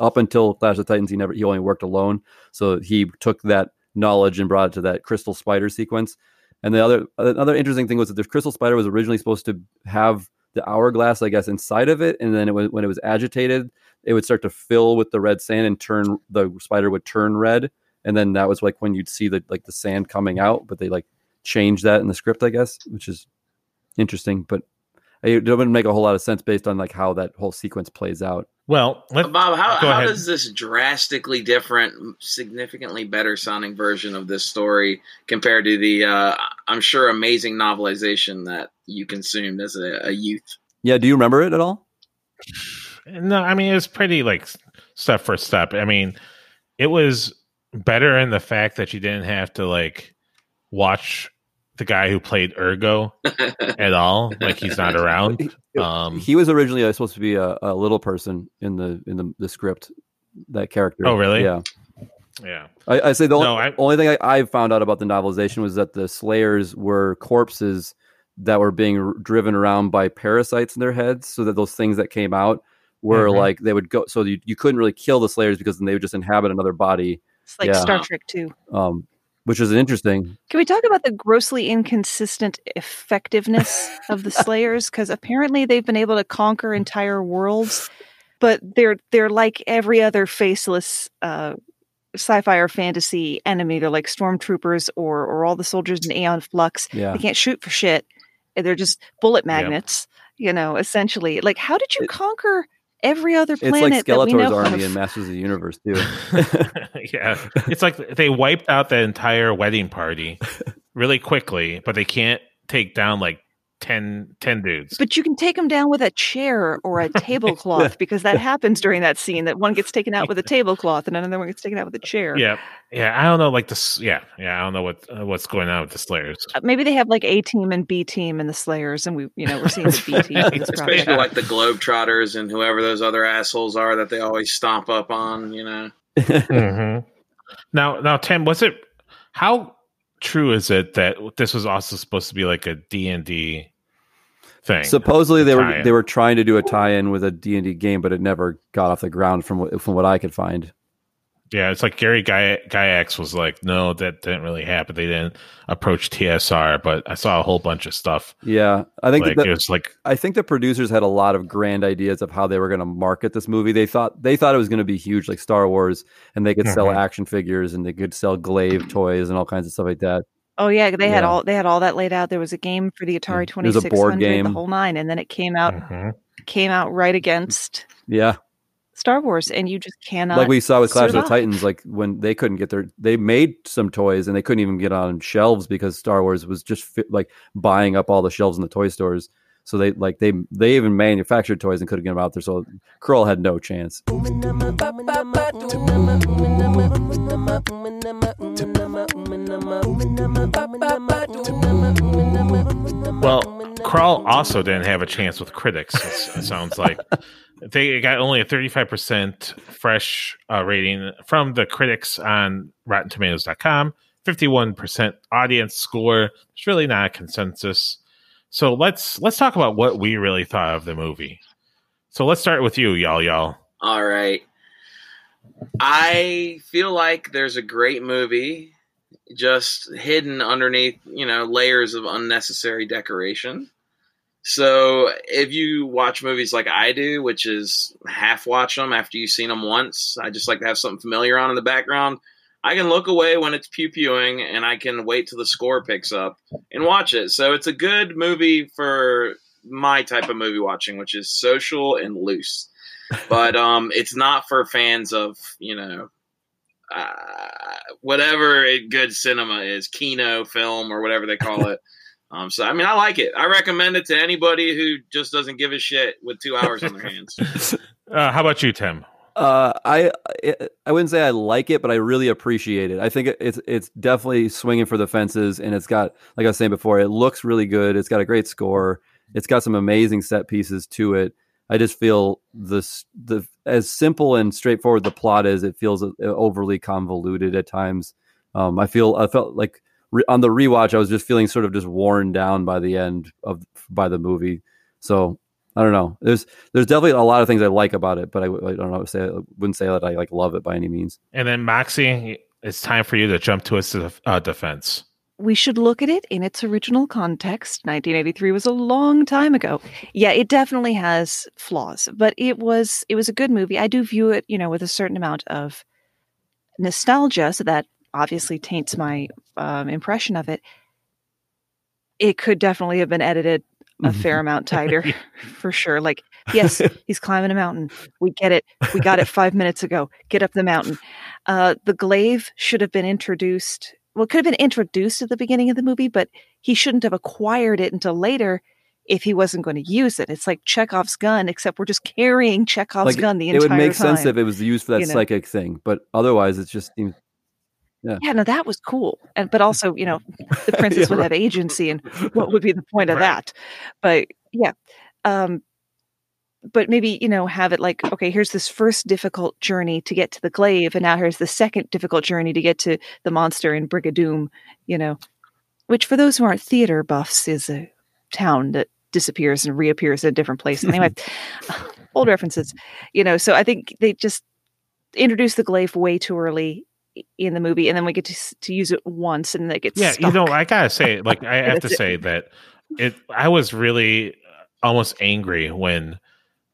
up until Clash of the Titans, he never he only worked alone. So he took that knowledge and brought it to that crystal spider sequence. And the other another interesting thing was that the crystal spider was originally supposed to have the hourglass, I guess, inside of it, and then it was, when it was agitated, it would start to fill with the red sand and turn the spider would turn red, and then that was like when you'd see the like the sand coming out. But they like changed that in the script, I guess, which is interesting, but it doesn't make a whole lot of sense based on like how that whole sequence plays out. Well, let, Bob, how, how does this drastically different, significantly better sounding version of this story compared to the, uh, I'm sure, amazing novelization that you consumed as a, a youth? Yeah, do you remember it at all? no, I mean it was pretty like step for step. I mean, it was better in the fact that you didn't have to like watch the guy who played Ergo at all. Like he's not around. Um, he was originally supposed to be a, a little person in the in the, the script. That character. Oh, really? Yeah. yeah. I, I say the No, only, I- only thing I, I found out about the novelization was that the Slayers were corpses that were being r- driven around by parasites in their heads, so that those things that came out were Mhm. like they would go. So you, you couldn't really kill the Slayers because then they would just inhabit another body, It's like Yeah. Star Trek too. um, which is interesting. Can we talk about the grossly inconsistent effectiveness of the Slayers? Because apparently they've been able to conquer entire worlds, but they're they're like every other faceless uh, sci-fi or fantasy enemy. They're like stormtroopers or or all the soldiers in Aeon Flux. Yeah. They can't shoot for shit. They're just bullet magnets. You know, essentially. Like, how did you conquer every other planet. It's planet like that we Skeletor's know army of? in Masters of the Universe too. yeah. It's like they wiped out the entire wedding party really quickly, but they can't take down like 10, 10 dudes. But you can take them down with a chair or a tablecloth because that happens during that scene. That one gets taken out with a tablecloth and another one gets taken out with a chair. yeah. Yeah. I don't know. Like this. Yeah. Yeah. I don't know what uh, what's going on with the Slayers. Uh, Maybe they have like A team and B team and the Slayers, and we, you know, we're seeing the B team Especially like the Globetrotters and whoever those other assholes are that they always stomp up on, you know? hmm Now, now, Tim, was it how true is it that this was also supposed to be like a D and D thing? Supposedly they were Tie-in. they were trying to do a tie-in with a D and D game, but it never got off the ground from what, from what I could find. Yeah, it's like Gary Guy Gygax was like, no, that didn't really happen. They didn't approach TSR, but I saw a whole bunch of stuff. Yeah, I think Like that, it was like, I think the producers had a lot of grand ideas of how they were going to market this movie. They thought they thought it was going to be huge, like Star Wars, and they could sell Mhm. action figures and they could sell Glaive toys and all kinds of stuff like that. Oh yeah, they had Yeah. all they had all that laid out. There was a game for the Atari Yeah. Twenty There's a Six board Hundred, the whole nine, and then it came out Mhm. came out right against Yeah, Star Wars, and you just cannot. like we saw with Clash of the. Titans, like when they couldn't get their, they made some toys and they couldn't even get on shelves because Star Wars was just fit, like buying up all the shelves in the toy stores. So they like they they even manufactured toys and couldn't get them out there. So Krull had no chance. Well, Krull also didn't have a chance with critics. It sounds like they got only a 35% fresh uh, rating from the critics on RottenTomatoes.com. 51% audience score. It's really not a consensus. So let's let's talk about what we really thought of the movie. So let's start with you, y'all, y'all. All right. I feel like there's a great movie just hidden underneath, you know, layers of unnecessary decoration. So if you watch movies like I do, which is half watch them after you've seen them once, I just like to have something familiar on in the background. I can look away when it's pew pewing and I can wait till the score picks up and watch it. So it's a good movie for my type of movie watching, which is social and loose but um, it's not for fans of you know uh, whatever a good cinema is, Kino film or whatever they call it. Um, so I mean, I like it. I recommend it to anybody who just doesn't give a shit with two hours on their hands. Uh, how about you, Tim? Uh, I I wouldn't say I like it, but I really appreciate it. I think it's it's definitely swinging for the fences, and it's got like I was saying before, it looks really good. It's got a great score. It's got some amazing set pieces to it. I just feel this the as simple and straightforward the plot is, it feels uh, overly convoluted at times. Um, I feel I felt like re- on the rewatch, I was just feeling sort of just worn down by the end of by the movie. So I don't know. There's there's definitely a lot of things I like about it, but I, I don't know. Say I wouldn't say that I like love it by any means. And then Moxie, it's time for you to jump to its uh, defense. We should look at it in its original context. 1983 was a long time ago. Yeah, it definitely has flaws, but it was it was a good movie. I do view it, you know, with a certain amount of nostalgia, so that obviously taints my um, impression of it. It could definitely have been edited a fair amount tighter, for sure. Like, yes, he's climbing a mountain. We get it. We got it five minutes ago. Get up the mountain. Uh, the glaive should have been introduced. Well, it could have been introduced at the beginning of the movie, but he shouldn't have acquired it until later if he wasn't going to use it. It's like Chekhov's gun, except we're just carrying Chekhov's gun the entire time. it would make time. sense if it was used for that you know? psychic thing, but otherwise, it's just seems. Yeah. yeah, no, that was cool. And but also, you know, the princess Yeah, would have agency, and what would be the point of Right. that? But yeah, um, but maybe you know, have it like, okay, here's this first difficult journey to get to the glaive, and now here's the second difficult journey to get to the monster in Brigadoon. You know, which for those who aren't theater buffs is a town that disappears and reappears in a different place. Anyway, old references, you know. So I think they just introduced the glaive way too early in the movie, and then we get to to use it once, and then it gets Yeah, stuck. you know, I gotta say, like, I have to it. say that it. I was really uh, almost angry when,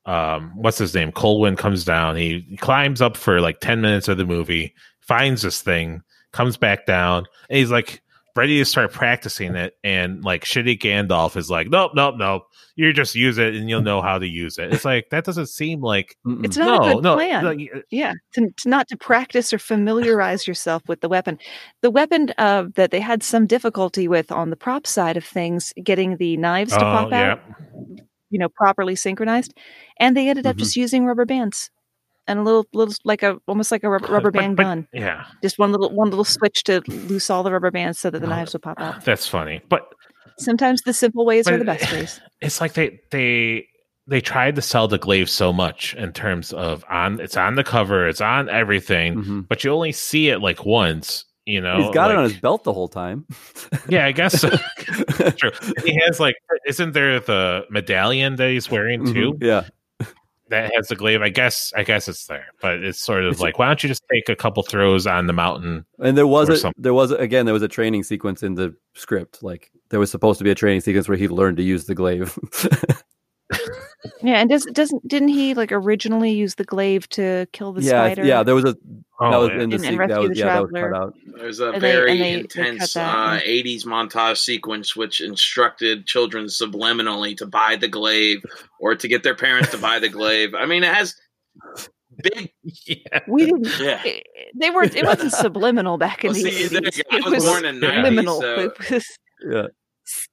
um, what's his name, Colwyn comes down. He climbs up for like ten minutes of the movie, finds this thing, comes back down, and he's like ready to start practicing it. And like shitty Gandalf is like, nope, nope, nope. You just use it, and you'll know how to use it. It's like that doesn't seem like It's not a good no. plan. like, yeah, to, to not to practice or familiarize yourself with the weapon. The weapon uh, that they had some difficulty with on the prop side of things, getting the knives to oh pop yeah, out, you know, properly synchronized, and they ended up Mhm. just using rubber bands and a little, little like a almost like a rubber, rubber But- band but- gun. yeah. Just one little one little switch to loose all the rubber bands so that the Oh. knives would pop out. That's funny, but Sometimes the simple ways are the best ways. it's like they they they tried to sell the glaive so much in terms of on it's on the cover, it's on everything, Mhm. but you only see it like once. You know, He's got it on his belt the whole time. Yeah, I guess so. True. He has like, isn't there the medallion that he's wearing too Mhm. Yeah. that has the glaive? I guess, I guess it's there, but it's sort of like, why don't you just take a couple throws on the mountain? And there was a something. there was again there was a training sequence in the script. Like there was supposed to be a training sequence where he learned to use the glaive. Yeah, and does doesn't didn't he like originally use the glaive to kill the yeah, spider? yeah. There was a that Oh, was yeah. in the And- se- and that Rescue was the yeah that was cut out. There's a And very they- they intense cut that, uh, 80s montage sequence which instructed children subliminally to buy the glaive or to get their parents to buy the glaive. I mean, it has big. Yeah. We didn't. Yeah. They were. It wasn't subliminal back in Well, the see, eighties. go. I It was was born in 90, liminal. so- It was Yeah.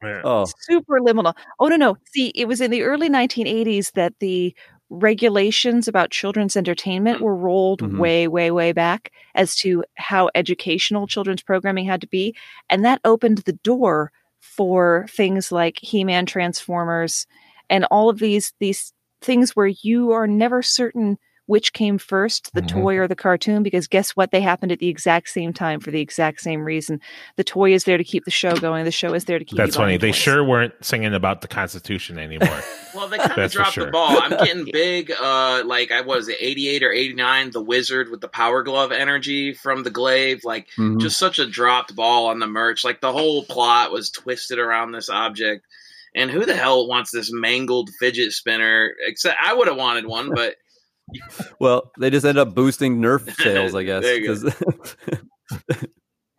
Yeah. Oh, super liminal. Oh no, no. See, it was in the early 1980s that the regulations about children's entertainment were rolled Mhm. way, way, way back as to how educational children's programming had to be, and that opened the door for things like He-Man, Transformers, and all of these these things where you are never certain which came first, the Mhm. toy or the cartoon, because guess what? They happened at the exact same time for the exact same reason. The toy is there to keep the show going. The show is there to keep. That's you funny. They toys. sure weren't singing about the Constitution anymore. Well, they kind of dropped sure. the ball. I'm getting big. Uh, like I was it 88 or 89. The Wizard with the Power Glove energy from the Glaive. Like mhm. just such a dropped ball on the merch. Like the whole plot was twisted around this object. And who the hell wants this mangled fidget spinner? Except I would have wanted one, but well, they just end up boosting Nerf sales, I guess. There you 'cause-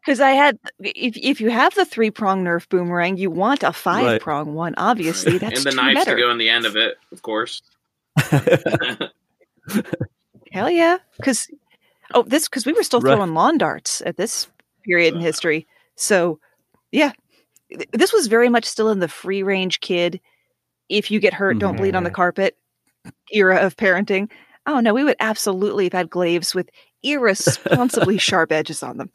Because I had, if if you have the three prong Nerf boomerang, you want a five Right. prong one. Obviously, that's and the knives better. to go in the end of it, of course. Hell yeah! Because oh, this because we were still Right. throwing lawn darts at this period in history. So yeah, this was very much still in the free range kid. If you get hurt, don't bleed on the Mhm. carpet era of parenting. Oh no, we would absolutely have had glaives with irresponsibly sharp edges on them.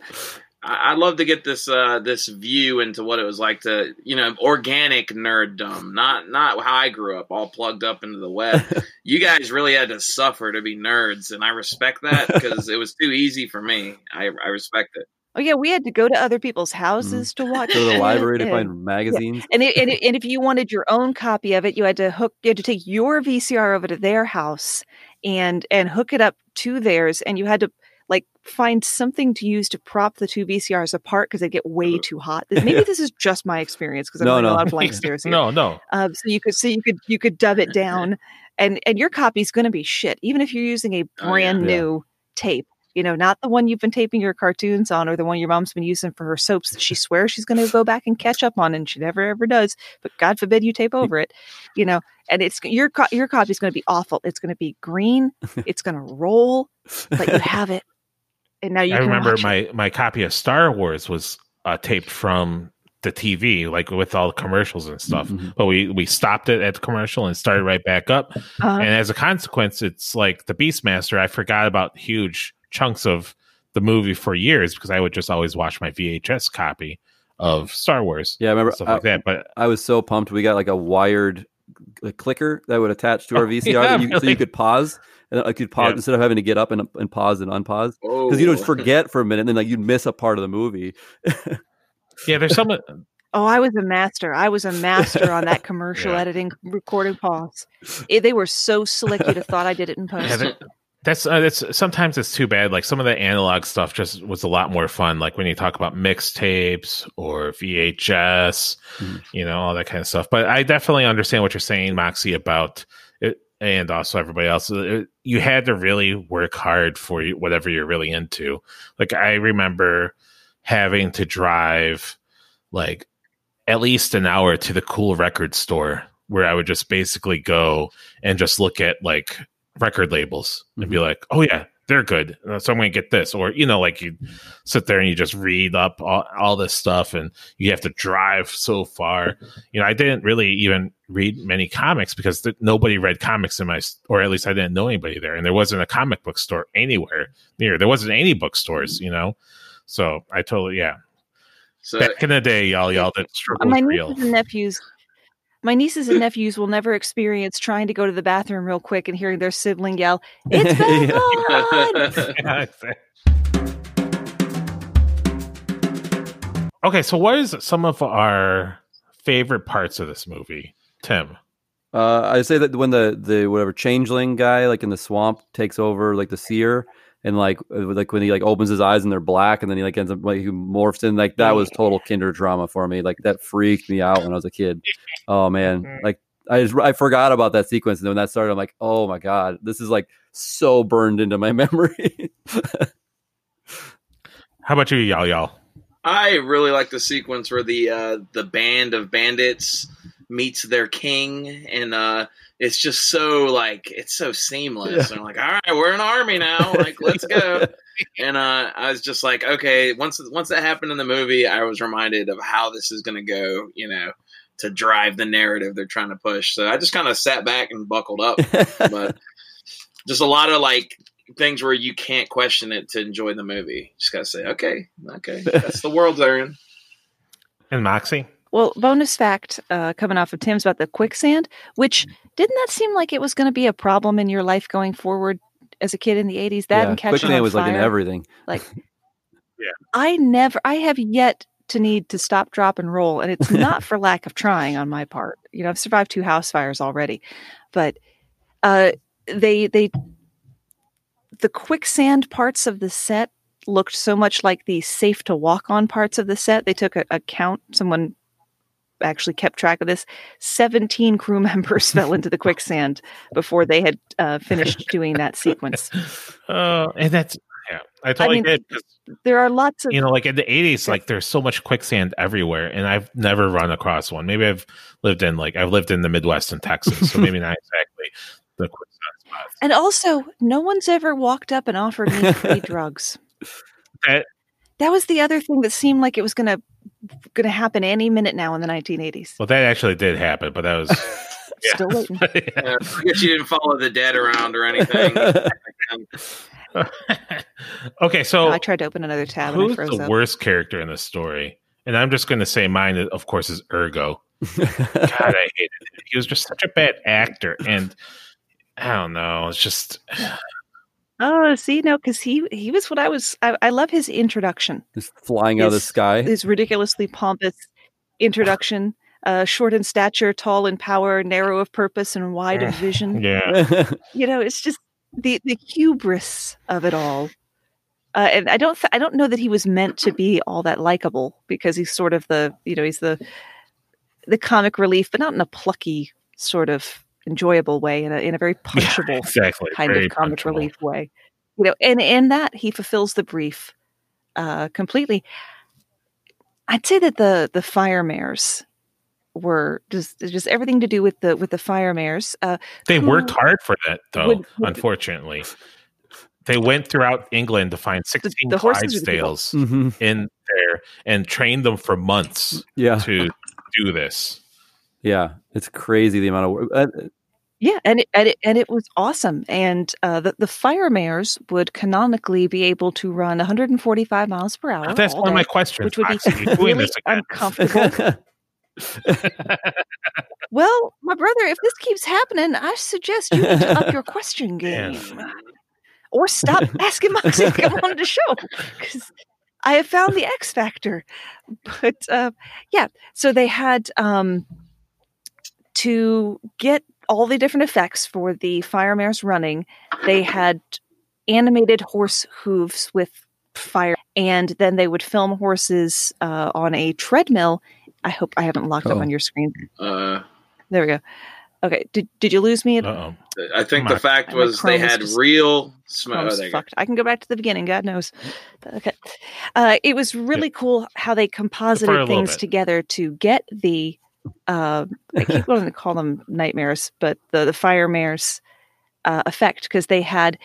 I- I'd love to get this uh, this view into what it was like to, you know, organic nerddom, not not how I grew up, all plugged up into the web. you guys really had to suffer to be nerds, and I respect that because it was too easy for me. I, I respect it. Oh yeah, we had to go to other people's houses to watch. Mm. Go to the library to find magazines. And, it, and, it, and if you wanted your own copy of it, you had to hook. You had to take your VCR over to their house and and hook it up to theirs, and you had to like find something to use to prop the two VCRs apart because they get way too hot. Maybe this is just my experience because I'm No, no. a lot of blank stares here. no, no. Um, so you could so you could you could dub it down, and and your copy's going to be shit, even if you're using a Oh, yeah. brand Yeah. new tape. You know, not the one you've been taping your cartoons on, or the one your mom's been using for her soaps that she swears she's going to go back and catch up on, and she never ever does. But God forbid you tape over it. You know, and it's your co- your copy's going to be awful. It's going to be green. It's going to roll, but you have it, and now you I can remember watch it. my my copy of Star Wars was uh, taped from the TV, like with all the commercials and stuff. Mhm. But we we stopped it at the commercial and started right back up. Uh-huh. And as a consequence, it's like the Beastmaster. I forgot about huge chunks of the movie for years because I would just always watch my VHS copy of Star Wars. Yeah, I remember. stuff I, like uh, that. But I was so pumped. We got like a wired like, clicker that would attach to our Oh, VCR, yeah, that you, so you could pause. And I could pause Yeah. instead of having to get up and, and pause and unpause Oh, because you would forget for a minute, and then like you'd miss a part of the movie. yeah, there's some. Uh, oh, I was a master. I was a master on that commercial Yeah. editing, recording pause. It, they were so slick, you'd have thought I did it in post. Yeah, that- that's uh, that's sometimes it's too bad. Like some of the analog stuff just was a lot more fun. Like when you talk about mixtapes or VHS, Mhm. you know, all that kind of stuff. But I definitely understand what you're saying, Moxie, about it, and also everybody else. It- you had to really work hard for whatever you're really into. Like I remember having to drive like at least an hour to the cool record store where I would just basically go and just look at like record labels and be like, oh yeah, they're good. Uh, So I'm going to get this. Or, you know, like you sit there and you just read up all, all this stuff and you have to drive so far. You know, I didn't really even read many comics because th- nobody read comics in my, or at least I didn't know anybody there. And there wasn't a comic book store anywhere near. There wasn't any bookstores, you know? So I totally, yeah. So Back in the day, y'all, y'all, that struggle my was real. nieces and nephews my nieces and nephews will never experience trying to go to the bathroom real quick and hearing their sibling yell it's bath on!" Yeah, exactly. Okay, so what is some of our favorite parts of this movie, Tim? Uh, I say that when the the whatever changeling guy like in the swamp takes over like the seer and like like when he like opens his eyes and they're black and then he like ends up like he morphs in like that was total kindertrauma for me like that freaked me out when I was a kid. Oh man, like I just I forgot about that sequence and then when that started I'm like oh my god this is like so burned into my memory. How about you, y'all, y'all? I really like the sequence where the uh, the band of bandits meets their king, and uh, it's just so like it's so seamless. And I'm like, all right, we're an army now. Like, let's go. and uh, I was just like, okay. Once once that happened in the movie, I was reminded of how this is going to go. You know, to drive the narrative they're trying to push. So I just kind of sat back and buckled up. but just a lot of like things where you can't question it to enjoy the movie. Just gotta say, okay, okay, that's the world they're in. And Moxie? Well, bonus fact uh, coming off of Tim's about the quicksand, which didn't that seem like it was going to be a problem in your life going forward as a kid in the 80s? That yeah, and catching quicksand on was like in everything. Like, Yeah. I never, I have yet to need to stop, drop, and roll, and it's not for lack of trying on my part. You know, I've survived two house fires already, but uh, they they the quicksand parts of the set looked so much like the safe to walk on parts of the set. They took a, a count. Someone actually kept track of this. Seventeen crew members fell into the quicksand before they had uh, finished doing that sequence. Uh, and that's, yeah, I totally mean, did. There are lots of you know, like in the 80s, like there's so much quicksand everywhere, and I've never run across one. Maybe I've lived in, like, I've lived in the Midwest in Texas, so maybe not exactly the quicksand spots. And also, no one's ever walked up and offered me free drugs. That- That was the other thing that seemed like it was gonna gonna happen any minute now in the 1980s. Well, that actually did happen, but that was. Still waiting. Uh, I guess you didn't follow the dead around or anything. okay, so I tried to open another tab and who's froze the up. worst character in the story? And I'm just going to say mine, of course, is Ergo. God, I hated him. He was just such a bad actor, and I don't know. It's just Oh, see, no, because he he was what I was. I, I love his introduction. Just flying out of the sky. His ridiculously pompous introduction. Uh, short in stature, tall in power, narrow of purpose, and wide of vision. yeah. you know it's just the the hubris of it all uh, and i don't th- i don't know that he was meant to be all that likable because he's sort of the you know he's the the comic relief but not in a plucky sort of enjoyable way in a in a very punchable exactly. kind Very of comic punchable. relief way you know and in that he fulfills the brief uh completely i'd say that the the fire mares were just just everything to do with the with the fire mares uh They worked hard for that, though. would- would- unfortunately, they went throughout England to find 16 the horses or the people? Clydesdales Mhm. in there and trained them for months Yeah, to do this. yeah, it's crazy the amount of work. Yeah, and it, and it and it was awesome. And uh, the the fire mares would canonically be able to run 145 miles per hour. That's one of my questions. which would be Moxie. You're doing really uncomfortable. well, my brother, if this keeps happening, I suggest you need to up your question game, or stop asking Moxie to come on the show because I have found the X factor. But uh, yeah, so they had um, to get all the different effects for the fire mares running. They had animated horse hooves with fire, and then they would film horses uh, on a treadmill. I hope I haven't locked up Oh. on your screen. Uh, There we go. Okay, did did you lose me? At, Uh-oh. I think Come the on. fact was they had just- real smoke. Oh, Chrome's there you go. fucked. I can go back to the beginning. God knows. Okay. Uh, it was really cool how they composited things together to get the. Uh, I keep wanting to call them nightmares, but the the fire mares uh, effect because they had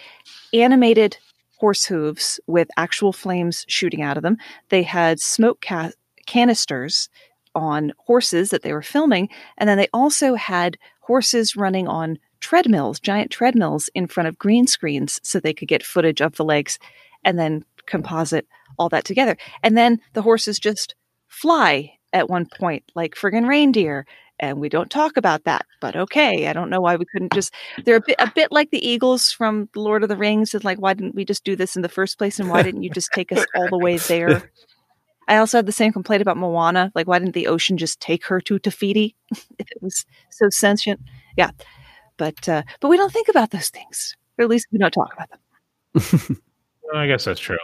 animated horse hooves with actual flames shooting out of them. They had smoke ca- canisters on horses that they were filming, and then they also had horses running on treadmills, giant treadmills in front of green screens so they could get footage of the legs and then composite all that together. And then the horses just fly at one point like friggin' reindeer. And we don't talk about that, but okay. I don't know why we couldn't just. They're a bit, a bit like the eagles from Lord of the Rings. It's like, why didn't we just do this in the first place? And why didn't you just take us all the way there? I also had the same complaint about Moana. Like, why didn't the ocean just take her to Te Fiti if it was so sentient? Yeah, but uh, but we don't think about those things, or at least we don't talk about them. Well, I guess that's true.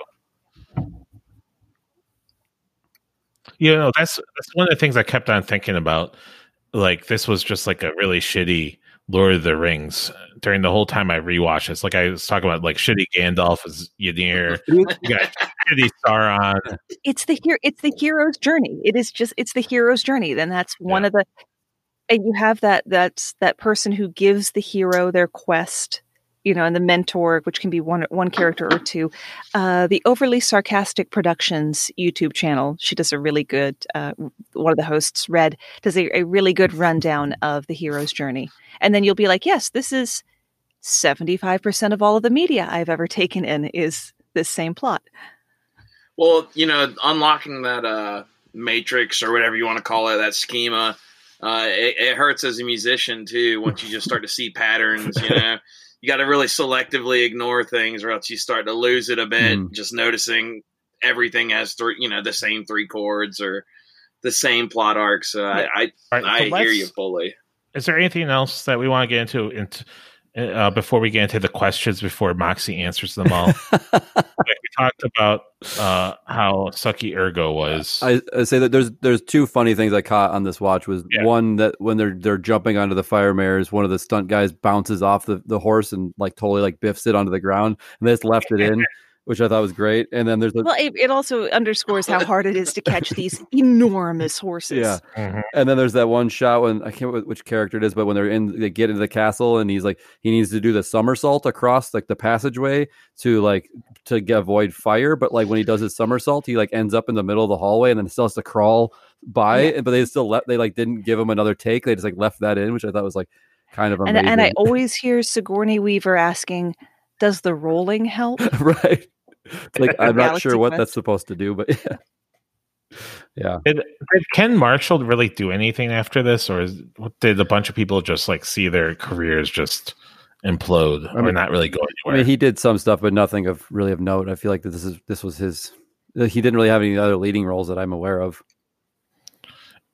You know, that's that's one of the things I kept on thinking about. Like this was just like a really shitty Lord of the Rings uh, during the whole time I rewatched this. Like I was talking about, like shitty Gandalf as Ynyr. You got shitty Sauron. It's the hero. It's the hero's journey. It is just. It's the hero's journey. Then that's one Yeah. of the. and you have that that's that person who gives the hero their quest you know and the mentor which can be one one character or two. Uh, the overly sarcastic productions youtube channel. She does a really good uh, one of the hosts red does a, a really good rundown of the hero's journey. And then you'll be like yes this is 75% of all of the media i've ever taken in is this same plot. Well, you know, unlocking that uh, matrix or whatever you want to call it, that schema, uh, it, it hurts as a musician too. Once you just start to see patterns, you know, you got to really selectively ignore things, or else you start to lose it a bit. Mm. Just noticing everything has three, you know, the same three chords or the same plot arc. So I, I, All right, I so hear you fully. Is there anything else that we want to get into, into uh, before we get into the questions? Before Moxie answers them all, like we talked about uh, how sucky Ergo was. I, I say that there's there's two funny things I caught on this watch. Was Yeah. one that when they're they're jumping onto the fire mares, one of the stunt guys bounces off the, the horse and like totally like biffs it onto the ground, and they just left it in, which I thought was great. And then there's a, well it, it also underscores how hard it is to catch these enormous horses yeah, Mhm. and then there's that one shot when I can't remember which character it is, but when they're in, they get into the castle, and he's like he needs to do the somersault across like the passageway to like to get, avoid fire, but like when he does his somersault, he like ends up in the middle of the hallway, and then still has to crawl by, Yeah. but they still let they like didn't give him another take, they just like left that in, which I thought was like kind of and, amazing. and i always hear sigourney weaver asking does the rolling help right. It's like I'm not sure what Quest. that's supposed to do, but yeah. Yeah. Did, did Ken Marshall really do anything after this, or is, did a bunch of people just like see their careers just implode I or mean- not really go anywhere? I mean, he did some stuff, but nothing of really of note. I feel like this is this was his. He didn't really have any other leading roles that I'm aware of.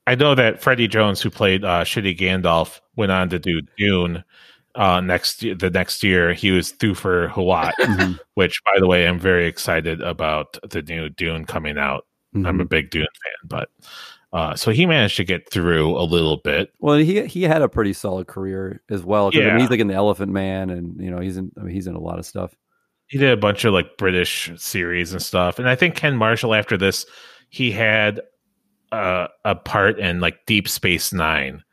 I know that Freddie Jones, who played uh, Shitty Gandalf, went on to do Dune uh, next the next year. He was Thufir Hawat, Mhm. which, by the way, I'm very excited about the new Dune coming out. I'm a Mhm. big Dune fan, but uh, so he managed to get through a little bit. Well, he he had a pretty solid career as well. 'cause, I mean, Yeah. he's like in the Elephant Man, and you know he's in I mean, he's in a lot of stuff. He did a bunch of like British series and stuff, and I think Ken Marshall after this, he had uh, a part in like Deep Space Nine,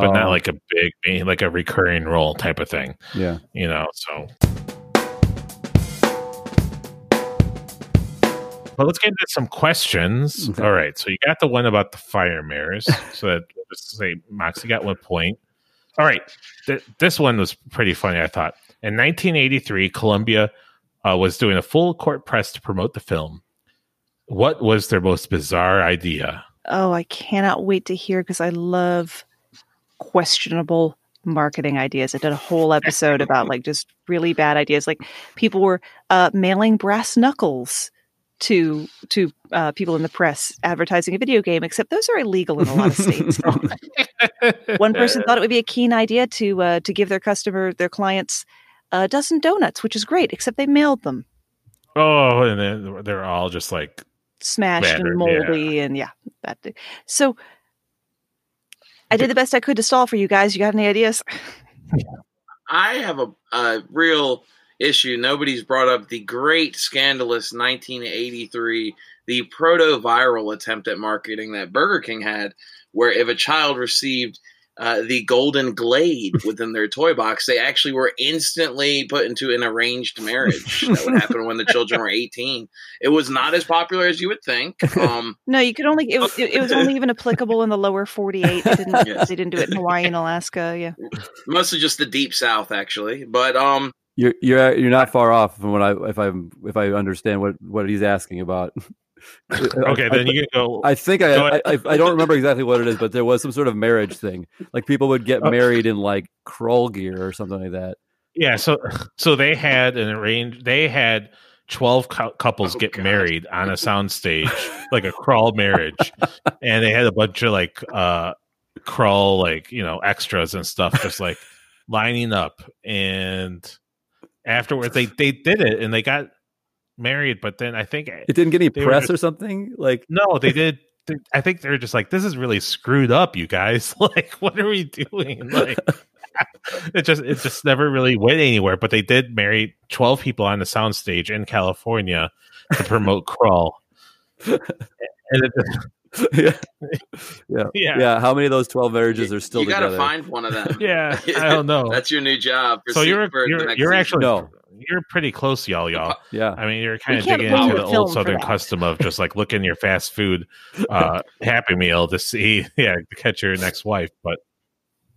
but Oh, not like a big, like a recurring role type of thing. yeah. you know so well let's get into some questions Okay. all right so you got the one about the fire mirrors so that let's say moxie got one point all right Th- this one was pretty funny i thought in 1983 columbia uh, was doing a full court press to promote the film what was their most bizarre idea Oh, I cannot wait to hear because I love questionable marketing ideas. I did a whole episode about like just really bad ideas. Like people were uh, mailing brass knuckles to to uh, people in the press advertising a video game, except those are illegal in a lot of states. One person thought it would be a keen idea to uh, to give their customer their clients a dozen donuts, which is great, except they mailed them oh and then they're all just like smashed Battered, and moldy and yeah that so i did the best i could to stall for you guys you got any ideas I have a, a real issue. Nobody's brought up the great scandalous 1983, the proto viral attempt at marketing that Burger King had, where if a child received uh, the golden glaive within their toy box, they actually were instantly put into an arranged marriage. that would happen when the children were 18. It was not as popular as you would think. Um, no you could only it, was- it, it was only even applicable in the lower 48 they didn't, Yes. they didn't do it in hawaii and alaska yeah mostly just the deep south, actually. But um, You're you're you're not far off from what I if I if I understand what what he's asking about. okay then you can go I think Go I, ahead. I I don't remember exactly what it is, but there was some sort of marriage thing. Like people would get Oh. married in like Krull gear or something like that. Yeah, so so they had an arranged. They had twelve cou- couples Oh, get God. married on a soundstage, like a Krull marriage, and they had a bunch of like uh Krull like you know extras and stuff, just like lining up. And afterwards, they they did it and they got married. But then I think eh, It didn't get any They were press just- or something. Like no, they did. they- I think they're just like this is really screwed up, you guys. Like, what are we doing? Like. it just it just never really went anywhere. But they did marry twelve people on the soundstage in California to promote Krull. and it, yeah. yeah, Yeah. yeah, How many of those twelve marriages are still you gotta together? find one of them. Yeah, I don't know. That's your new job. For so you're for the you're, next you're season. actually No. You're pretty close, y'all, y'all. yeah, I mean, you're kind of can't digging into the the old Southern custom of just like looking your fast food uh, Happy Meal to see, yeah, to catch your next wife. But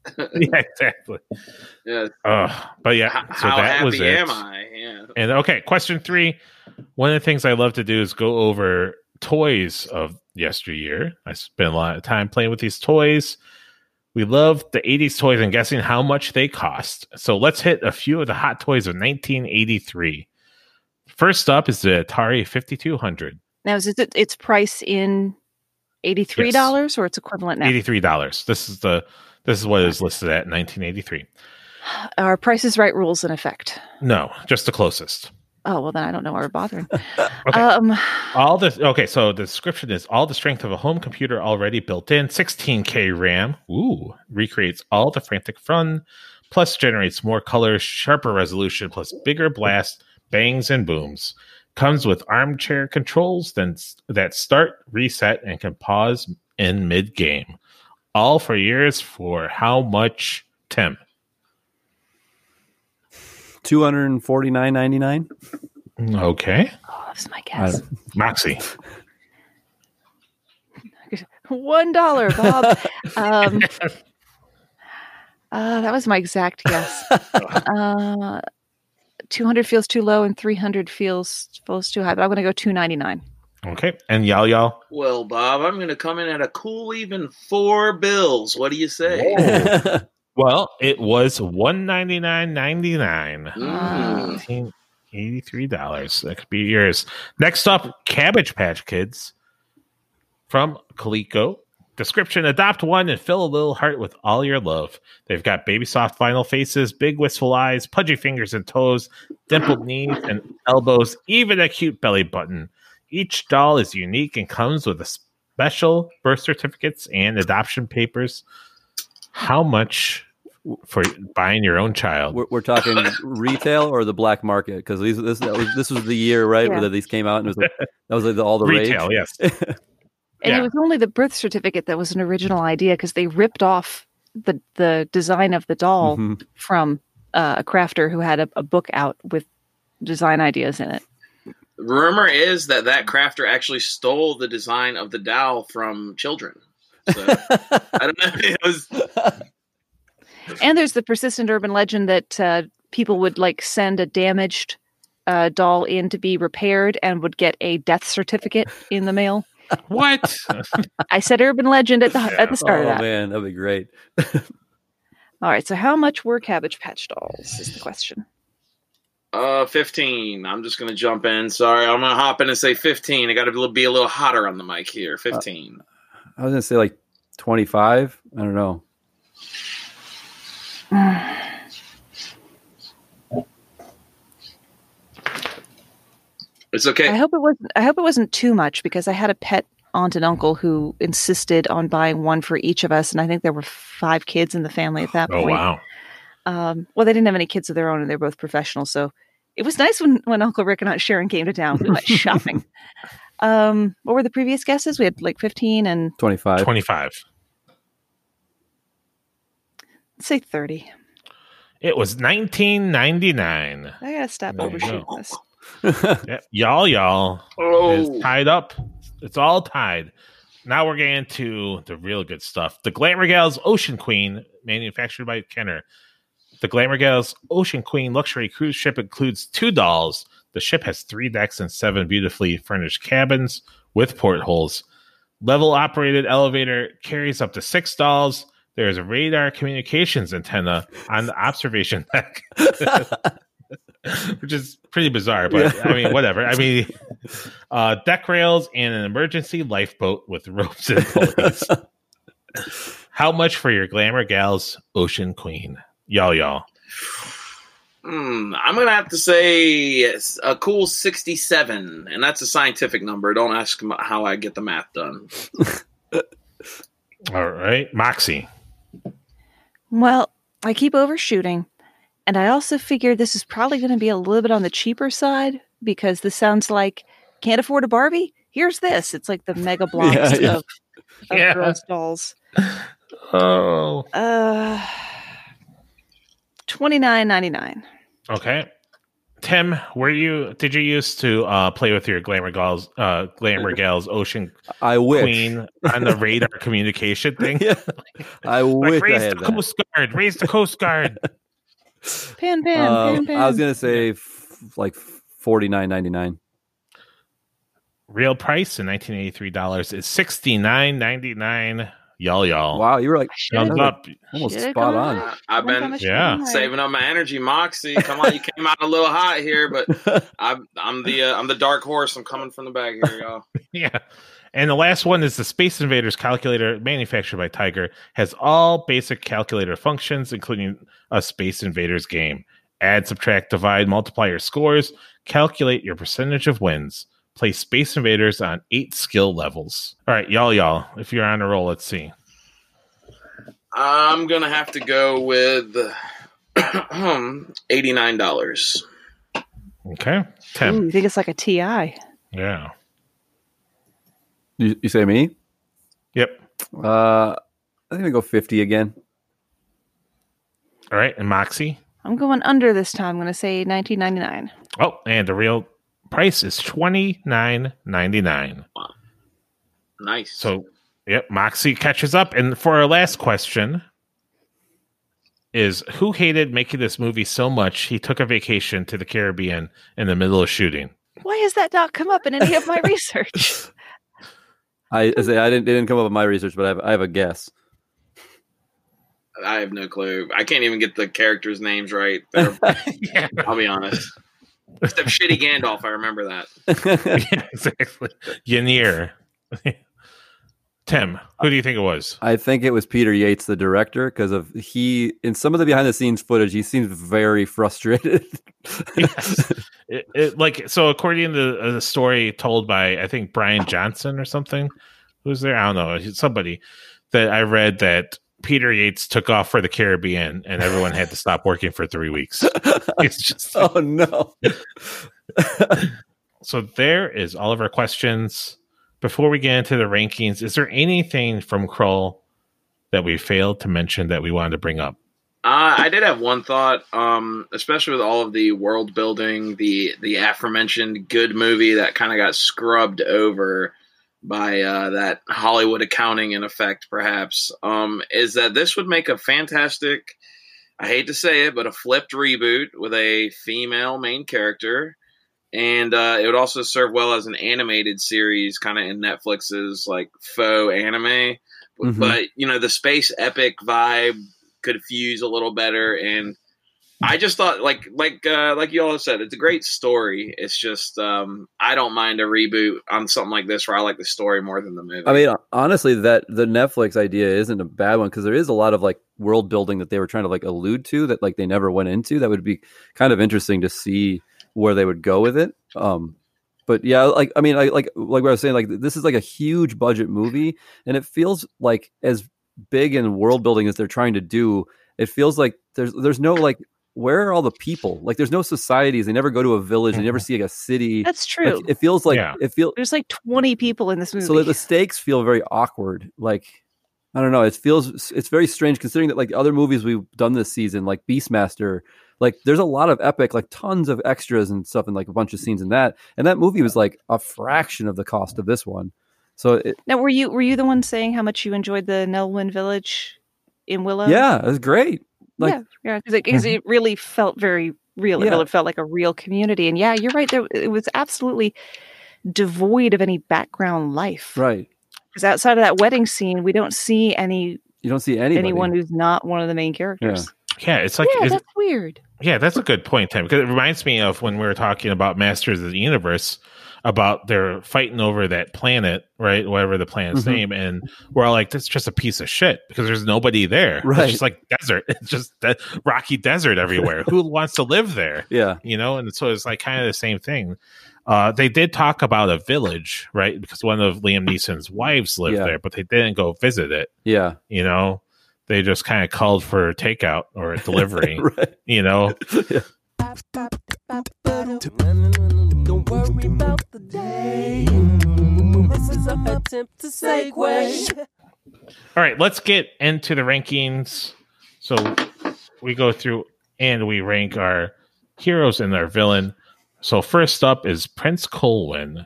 yeah, exactly. Yeah. Uh, but yeah, H- so how that was happy it. am I? Yeah. And okay, question three. One of the things I love to do is go over toys of yesteryear. I spent a lot of time playing with these toys. We love the 80s toys and guessing how much they cost. So let's hit a few of the hot toys of 1983. First up is the Atari 5200. Now, is it its price in eighty-three dollars or its equivalent now? $83. This is the this is what is listed at 1983. Are prices Right rules in effect? No, just the closest. Oh well, then I don't know why we're bothering. Okay. Um, All the okay, so the description is all the strength of a home computer already built in, 16k RAM. Ooh, recreates all the frantic fun, plus generates more colors, sharper resolution, plus bigger blast, bangs and booms. Comes with armchair controls then that start, reset, and can pause in mid game. All for years for how much, Tim? Two hundred and forty nine ninety nine. Okay, oh, that's my I guess. Moxie. One dollar, Bob. um, uh, that was my exact guess. Uh, Two hundred feels too low, and three hundred feels feels too high. But I'm going to go two ninety nine. Okay, and y'all, y'all. Well, Bob, I'm going to come in at a cool even four bills. What do you say? Well, it was one ninety nine ninety nine. Mm. Dollars. That could be yours. Next up, Cabbage Patch Kids from Coleco. Description: Adopt one and fill a little heart with all your love. They've got baby soft vinyl faces, big wistful eyes, pudgy fingers and toes, dimpled knees and elbows, even a cute belly button. Each doll is unique and comes with a special birth certificates and adoption papers. How much for buying your own child? We're, we're talking retail or the black market because these this was, this was the year right Yeah. where these came out and it was like, that was like the, all the Retail, rage. yes. And Yeah. it was only the birth certificate that was an original idea because they ripped off the the design of the doll Mhm. from uh, a crafter who had a, a book out with design ideas in it. Rumor is that that crafter actually stole the design of the doll from children. So I don't know. It was And there's the persistent urban legend that uh, people would like send a damaged uh, doll in to be repaired and would get a death certificate in the mail. What? I said urban legend at the at the start oh of that. Oh man, that'd be great. All right, so how much were Cabbage Patch dolls? Is the question. uh 15. I'm just going to jump in. Sorry, I'm going to hop in and say 15. I got to be a little hotter on the mic here. 15. I was gonna say like twenty five. I don't know. It's okay. I hope it wasn't. I hope it wasn't too much because I had a pet aunt and uncle who insisted on buying one for each of us, and I think there were five kids in the family at that Oh point. Oh wow. Um, well, they didn't have any kids of their own, and they're both professionals, so it was nice when when Uncle Rick and Aunt Sharon came to town. We went shopping. Um, what were the previous guesses? We had like fifteen and Twenty five. Twenty five. let's say thirty. It was nineteen ninety nine. I gotta stop There you overshooting go. this. Yep. Y'all, y'all Oh, is tied up. It's all tied. Now we're getting to the real good stuff. The Glamour Gals Ocean Queen, manufactured by Kenner. The Glamour Gals Ocean Queen luxury cruise ship includes two dolls. The ship has three decks and seven beautifully furnished cabins with portholes. Level operated elevator carries up to six dolls. There is a radar communications antenna on the observation deck. which is pretty bizarre, but Yeah. I mean, whatever. I mean, uh, deck rails and an emergency lifeboat with ropes and pulleys. How much for your glamour gals, Ocean Queen? Y'all, y'all. Hmm, I'm going to have to say a cool 67. And that's a scientific number. Don't ask how I get the math done. All right, Moxie. Well, I keep overshooting, and I also figured this is probably going to be a little bit on the cheaper side because this sounds like can't afford a Barbie. Here's this. It's like the mega blocks Yeah, yeah. of of Yeah. girls' dolls. Oh. Uh, twenty nine ninety nine. Okay. Tim, were you did you used to uh, play with your glamour gals uh, glamour gals ocean I wish. queen on the radar communication thing? yeah, I Like wish I raise had the that. coast guard, raise the coast guard. Pan pan Um, pan pan. I was gonna say f- like forty nine ninety nine. Real price in 1983 dollars is 69.99. Y'all y'all. Wow, you were like Thumbs up. almost Should've spot gone on. higher. I've One been time Yeah. gone saving up my energy, Moxie. Come on, you came out a little hot here, but I'm I'm the uh, I'm the dark horse. I'm coming from the back here, y'all. Yeah. And the last one is the Space Invaders calculator manufactured by Tiger has all basic calculator functions, including a Space Invaders game. Add, subtract, divide, multiply your scores, calculate your percentage of wins. Play Space Invaders on eight skill levels. All right, y'all, y'all. If you're on a roll, let's see. I'm gonna have to go with eighty nine dollars. Okay. Tim. Ooh, you think it's like a TI? Yeah. You, you say me? Yep. Uh, I'm gonna go fifty again. All right. And Moxie. I'm going under this time. I'm going to say 1999. Oh, and the real price is twenty nine ninety nine. Wow. Nice. So, yep, Moxie catches up. And for our last question is who hated making this movie so much he took a vacation to the Caribbean in the middle of shooting? Why has that not come up in any of my research? I I say I didn't it didn't come up with my research, but I have, I have a guess. I have no clue. I can't even get the characters' names right. Yeah, I'll be honest. Except Shitty Gandalf, I remember that. yeah, exactly. Ynyr. Tim, who do you think it was? I think it was Peter Yates, the director, because of he in some of the behind the scenes footage, he seems very frustrated. Yes. It, it, like so, according to the, the story told by I think Brian Johnson or something, who's there? I don't know. He's Somebody that I read that Peter Yates took off for the Caribbean and everyone had to stop working for three weeks. It's just oh no! so. There is all of our questions. Before we get into the rankings, is there anything from Krull that we failed to mention that we wanted to bring up? Uh, I did have one thought, um, especially with all of the world building, the the aforementioned good movie that kind of got scrubbed over by uh, that Hollywood accounting in effect, perhaps, um, is that this would make a fantastic. I hate to say it, but a flipped reboot with a female main character, and uh, it would also serve well as an animated series, kind of in Netflix's like faux anime. Mhm. But you know, the space epic vibe could fuse a little better and I just thought like like uh like you all said, it's a great story. It's just um I don't mind a reboot on something like this where I like the story more than the movie. I mean, honestly, that the Netflix idea isn't a bad one because there is a lot of like world building that they were trying to like allude to that like they never went into. That would be kind of interesting to see where they would go with it. Um, but yeah, like I mean, like like like what I was saying, like this is like a huge budget movie, and it feels like as big in world building as they're trying to do. It feels like there's there's no like where are all the people? Like there's no societies. They never go to a village. They never mm-hmm. see like a city. That's true. Like, it feels like Yeah. it feels There's like 20 people in this movie. so the, the stakes feel very awkward. Like I don't know. It feels it's very strange considering that like other movies we've done this season, like Beastmaster, like there's a lot of epic, like tons of extras and stuff, and like a bunch of scenes in that. And that movie was like a fraction of the cost of this one. So it, now, were you were you the one saying how much you enjoyed the Nelwyn Village in Willow? yeah, it was great. Like Mm-hmm. yeah, yeah, because it, 'cause it really felt very real. It Yeah. really felt like a real community. And yeah, you're right. There, it was absolutely devoid of any background life. right. Because outside of that wedding scene, we don't see any You don't see anybody. anyone who's not one of the main characters. Yeah, it's like Yeah, is- that's weird. Yeah, that's a good point, Tim. Because it reminds me of when we were talking about Masters of the Universe, about they're fighting over that planet, right? Whatever the planet's Mhm. name, and we're all like, "That's just a piece of shit," because there's nobody there. Right. It's just like desert. It's just de- rocky desert everywhere. Who wants to live there? Yeah. You know, and so it's like kind of the same thing. Uh, they did talk about a village, right? Because one of Liam Neeson's wives lived Yeah. there, but they didn't go visit it. Yeah. You know, they just kind of called for takeout or delivery. right. You know, Don't worry about the day. This is our attempt to segue. All right, let's get into the rankings. So we go through and we rank our heroes and our villain. So first up is Prince Colwyn.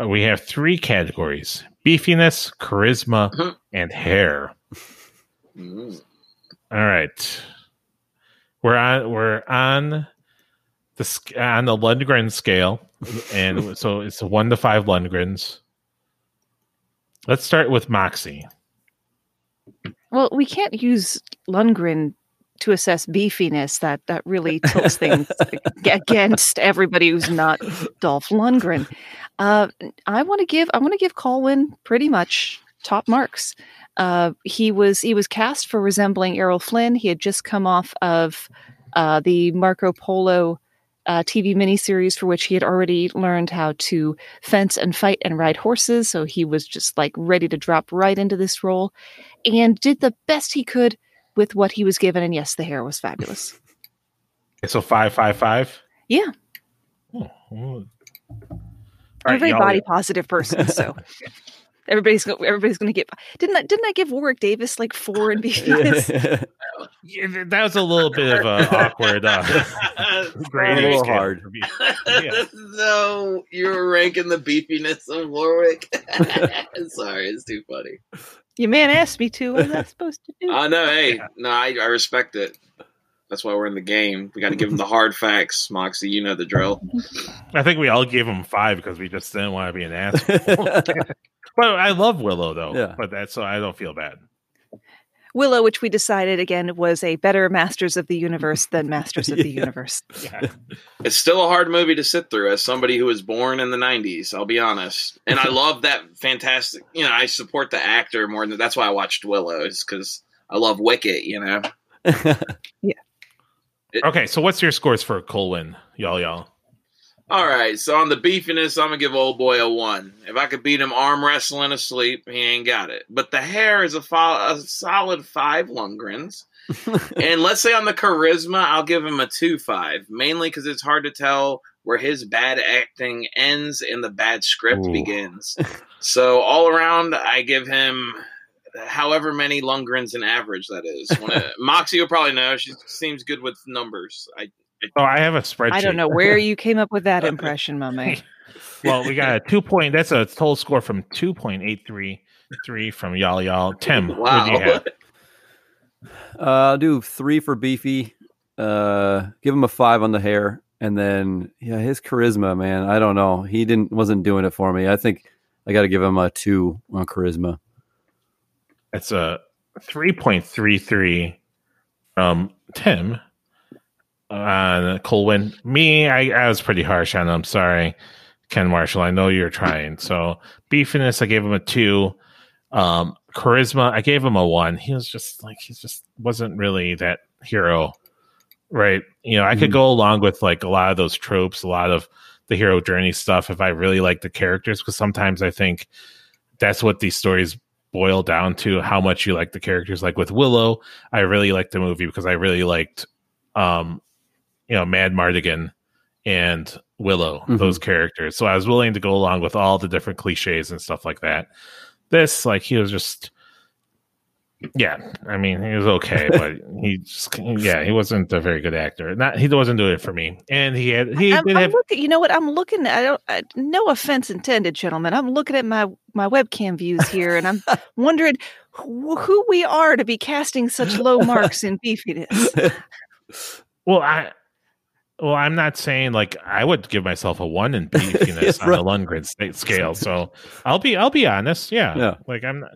Uh, we have three categories: beefiness, charisma, Mhm. and hair. All right, we're on we're on the on the Lundgren scale, and so it's one to five Lundgrens. Let's start with Moxie. Well, we can't use Lundgren to assess beefiness. That that really tilts things against everybody who's not Dolph Lundgren. Uh, I want to give I want to give Colwyn pretty much top marks. Uh, he was he was cast for resembling Errol Flynn. He had just come off of uh, the Marco Polo uh, TV miniseries, for which he had already learned how to fence and fight and ride horses. So he was just like ready to drop right into this role, and did the best he could with what he was given. And yes, the hair was fabulous. So five, five, five. Yeah, Oh, well. I'm a very body positive person, so everybody's go- everybody's going to get. Didn't I, didn't I give Warwick Davis like four in beefiness? Yeah, that was a little bit of a awkward uh, grading A little hard. for me. Yeah. no, you were ranking the beefiness of Warwick. Sorry, it's too funny. Your man asked me to. What was I supposed to do? I know. Hey, no, I, I respect it. That's why we're in the game. We got to give them the hard facts, Moxie. You know the drill. I think we all gave him five because we just didn't want to be an asshole. but I love Willow though. Yeah. But that's so I don't feel bad. Willow, which we decided again was a better Masters of the Universe than Masters of the Yeah. Universe. Yeah. It's still a hard movie to sit through as somebody who was born in the '90s. I'll be honest, and I love that fantastic. You know, I support the actor more than that's why I watched Willow is because I love Wicket. You know, Yeah. Okay, so what's your scores for Colwyn, y'all, y'all? All right, so on the beefiness, I'm gonna give old boy a one. If I could beat him arm wrestling asleep, he ain't got it. But the hair is a, fo- a solid five Lundgrens. and let's say on the charisma, I'll give him a two five, mainly because it's hard to tell where his bad acting ends and the bad script Ooh. begins. So all around, I give him however many Lundgrens in average that is. When it, Moxie will probably know. She seems good with numbers. I Oh, I have a spreadsheet. I don't know where you came up with that impression, my man. Well, we got a two point. That's a total score from two point eight three three from y'all, y'all. Tim, what wow. do you have? Uh, I'll do three for beefy. Uh, give him a five on the hair, and then yeah, his charisma, man. I don't know. He didn't wasn't doing it for me. I think I got to give him a two on charisma. That's a three point three three from Tim on Colwyn. Me, I, I was pretty harsh on him. Sorry, Ken Marshall. I know you're trying. So beefiness, I gave him a two. Um, charisma, I gave him a one. He was just like he just wasn't really that hero, right? You know, I could Mhm. go along with like a lot of those tropes, a lot of the hero journey stuff if I really like the characters, because sometimes I think that's what these stories boil down to how much you like the characters. Like with Willow, I really liked the movie because I really liked, um, you know, Madmartigan and Willow, Mhm. those characters. So I was willing to go along with all the different cliches and stuff like that. This, like, he was just, yeah. I mean, he was okay, but he just, yeah, he wasn't a very good actor. Not he wasn't doing it for me, and he had he I'm, did I'm have looking. You know what? I'm looking. I don't. I, no offense intended, gentlemen. I'm looking at my my webcam views here, and I'm wondering who, who we are to be casting such low marks in beefiness. Well, I well, I'm not saying like I would give myself a one in beefiness on the Lundgren state scale. So I'll be I'll be honest. Yeah, Yeah. like I'm not,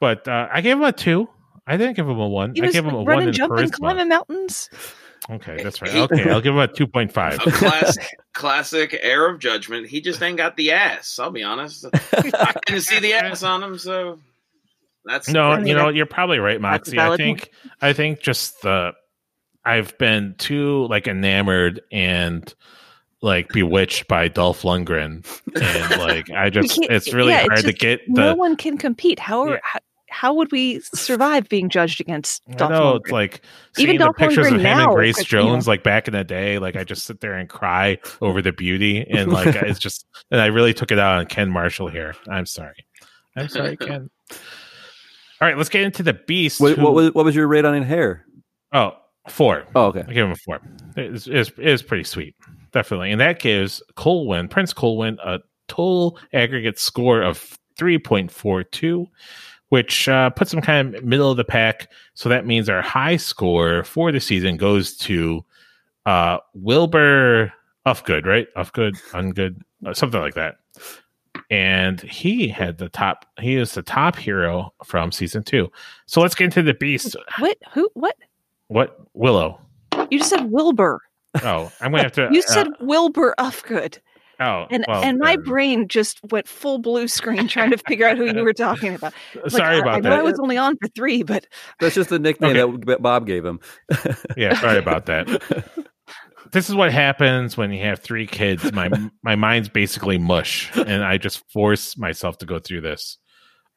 but uh, I gave him a two. I didn't give him a one. He I gave him a one running, in jumping, charisma. climbing mountains. Okay, that's right. Okay, I'll give him a two point five. a classic, classic air of judgment. He just ain't got the ass. I'll be honest. I didn't see the ass on him, so that's No, you know you're probably right, that's Moxie. I think I think just the I've been too like enamored and like bewitched by Dolph Lundgren, and like I just it's really yeah, it's hard to just get no one can compete. How are Yeah. how, how would we survive being judged against I Dolph know Lundgren? it's like Even the Dolph pictures of Lundgren him now, and Grace like, you know. Jones like back in the day. Like I just sit there and cry over the beauty, and like it's just, and I really took it out on Ken Marshall here. I'm sorry, I'm sorry, Ken. All right, let's get into the beast. What, who- what was what was your rate on in hair? Oh, four. Oh, okay. I give him a four. It's, it's, it's pretty sweet, definitely. And that gives Colwyn, Prince Colwyn, a total aggregate score of 3.42, which uh, puts him kind of middle of the pack. So that means our high score for the season goes to uh, Wilbur Ufgood, right? Ufgood, Ungood, uh, something like that. And he had the top, he is the top hero from season two. So let's get into the beast. What? Who? What? What? Willow. You just said Wilbur. Oh, I'm gonna have to. You uh, said Wilbur Ufgood, oh, and well, and my then. brain just went full blue screen trying to figure out who you were talking about. Like, Sorry I, about I know that. I was only on for three, but That's just the nickname Okay. that Bob gave him. Yeah, sorry about that. This is what happens when you have three kids. My my mind's basically mush, and I just force myself to go through this.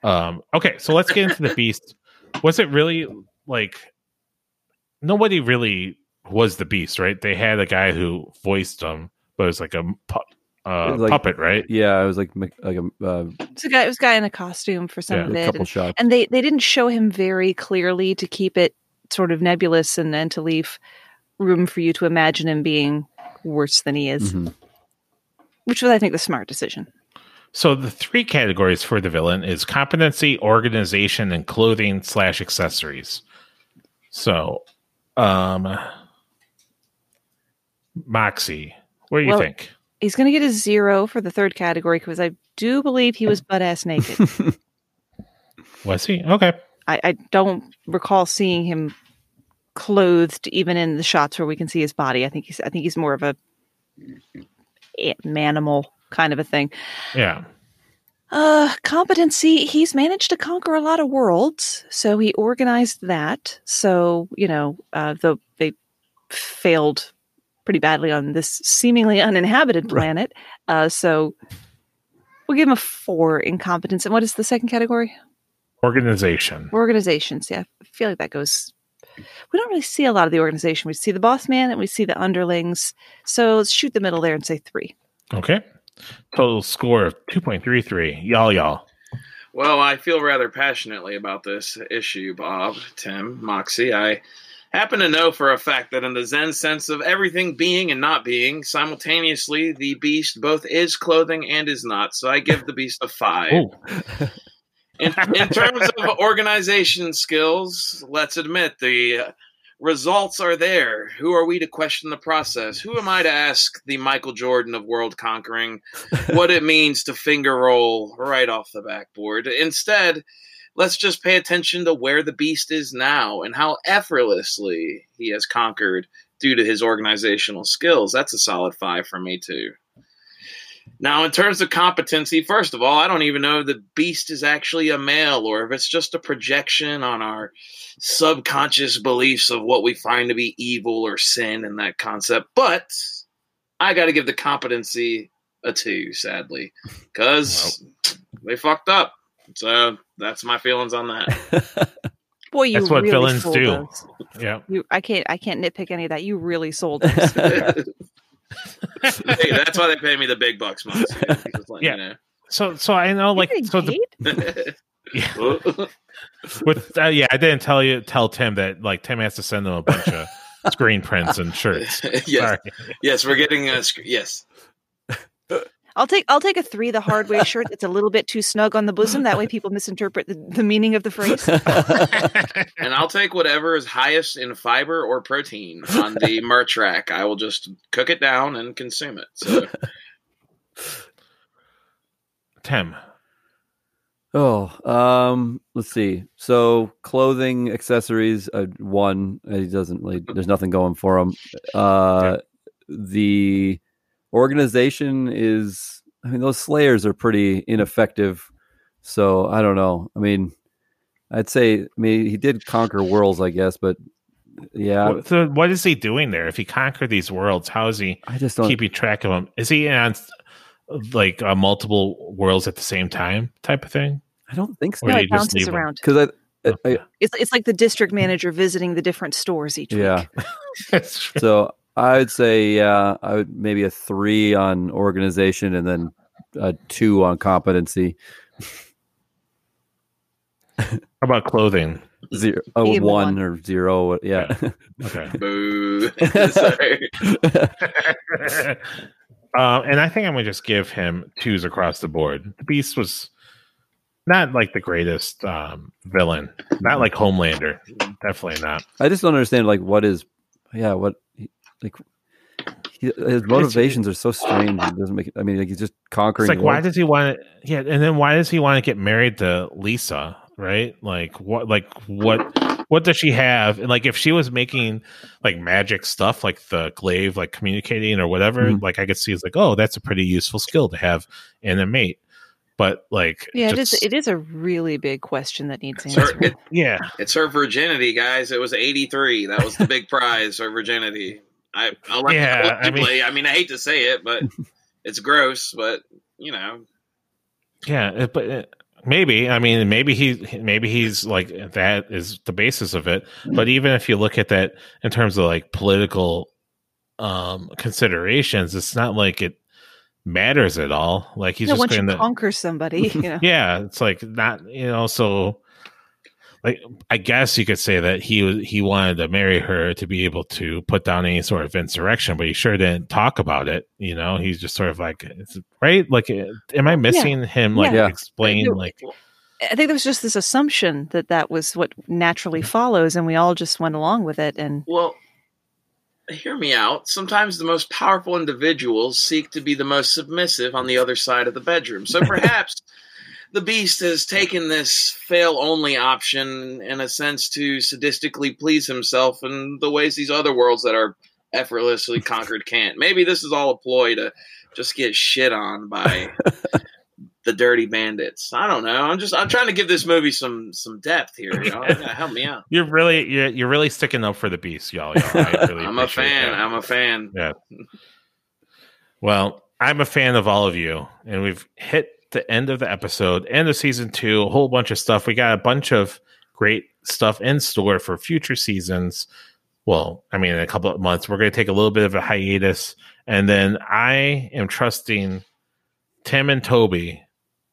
Um, okay, so let's get into the beast. Was it really like nobody really was the beast, right? They had a guy who voiced him, but it was like a pu- uh, Like- puppet, right? Yeah, it was like like a, uh, it's a guy. It was a guy in a costume for some Yeah, of a it, couple and, shots. and they they didn't show him very clearly to keep it sort of nebulous and and to leave room for you to imagine him being worse than he is, Mhm. which was I think the smart decision. So the three categories for the villain is competency, organization, and clothing slash accessories. So, um, Moxie, what do you Well- think? He's going to get a zero for the third category because I do believe he was butt ass naked. Was he okay? I, I don't recall seeing him clothed even in the shots where we can see his body. I think he's I think he's more of a a- manimal kind of a thing. Yeah, Uh competency, he's managed to conquer a lot of worlds, so he organized that. So, you know, uh the they failed pretty badly on this seemingly uninhabited planet. Uh so we'll give him a 4 in competence. And what is the second category? organization. organizations yeah i feel like that goes we don't really see a lot of the organization we see the boss man and we see the underlings so let's shoot the middle there and say three Okay, total score of two point three three. Y'all, y'all. Well, I feel rather passionately about this issue, Bob, Tim, Moxie. I happen to know for a fact that in the Zen sense of everything being and not being, simultaneously, the beast both is clothing and is not. So I give the beast a five. In, in terms of organization skills, let's admit the uh, results are there. Who are we to question the process? Who am I to ask the Michael Jordan of world conquering what it means to finger roll right off the backboard? Instead, let's just pay attention to where the beast is now and how effortlessly he has conquered due to his organizational skills. That's a solid five for me, too. Now, in terms of competency, first of all, I don't even know if the beast is actually a male or if it's just a projection on our subconscious beliefs of what we find to be evil or sin in that concept. But I got to give the competency a two, sadly, because they fucked up. So that's my feelings on that. boy you That's what really villains sold do. those. yeah. you i can't i can't nitpick any of that you really sold those. hey, that's why they pay me the big bucks, Moxie. Just letting Yeah. you know. So, so I know, like, so the, paid? yeah, with uh, yeah, I didn't tell you tell Tim that like Tim has to send them a bunch of screen prints and shirts. yes, Sorry. yes, we're getting a sc- yes. i'll take i'll take a three the hard way shirt that's a little bit too snug on the bosom that way people misinterpret the, the meaning of the phrase And I'll take whatever is highest in fiber or protein on the merch rack. I will just cook it down and consume it. So Tim, Oh, um, let's see. So clothing, accessories, uh, one. He doesn't really. There's nothing going for him. Uh, the organization is. I mean, those Slayers are pretty ineffective. So I don't know. I mean, I'd say. I mean, he did conquer worlds, I guess, but yeah, so what is he doing there? If he conquered these worlds, how is he I just don't. keeping track of them? Is he on like uh, multiple worlds at the same time, type of thing? I don't think so. Or No, it bounces leave 'em? around. Because I, I, It's it's like the district manager visiting the different stores each yeah. week. That's true. So I would say, yeah, I would maybe a three on organization and then a two on competency. How about clothing? Zero, oh, one one. or zero. Yeah. Okay. Boo. Sorry. Um, and I think I'm gonna just give him twos across the board. The Beast was not like the greatest um, villain, not like Homelander, definitely not. I just don't understand, like, what is, yeah, what, like, he, his motivations are so strange. It doesn't make it, I mean, like, he's just conquering. It's like why does he want to? Yeah, and then why does he want to get married to Lyssa? Right? Like what? Like what? What does she have? And like if she was making like magic stuff, like the glaive, like communicating or whatever, Mhm. like I could see it's like, oh, that's a pretty useful skill to have in a mate. But like, Yeah, it is. just- It is a really big question that needs It's her, answering. it- yeah, it's her virginity, guys. It was 83. That was the big prize, her virginity. I, I'll let Yeah, I mean- I mean, I hate to say it, but it's gross, but, you know. Yeah, it- but it, maybe I mean maybe he maybe he's like that is the basis of it. But even if you look at that in terms of like political um considerations, it's not like it matters at all. Like he's No, just going to conquer somebody, you know. yeah, it's like not you know so. Like I guess you could say that he was he wanted to marry her to be able to put down any sort of insurrection, but he sure didn't talk about it. You know, he's just sort of like, it's, right? Like, uh, am I missing him? Like, Yeah. explain Yeah. like I think there was just this assumption that that was what naturally follows, and we all just went along with it. And Well, hear me out. Sometimes the most powerful individuals seek to be the most submissive on the other side of the bedroom. So perhaps the beast has taken this fail only option in a sense to sadistically please himself in the ways these other worlds that are effortlessly conquered can't. Maybe this is all a ploy to just get shit on by the dirty bandits. I don't know. I'm just I'm trying to give this movie some some depth here. You know? Yeah, help me out. You're really you're, you're really sticking up for the beast, y'all. y'all. I really I'm a fan. that. I'm a fan. Yeah. Well, I'm a fan of all of you, and we've hit the end of the episode, end of season two, a whole bunch of stuff. We got a bunch of great stuff in store for future seasons. Well, I mean, in a couple of months, we're going to take a little bit of a hiatus, and then I am trusting Tim and Toby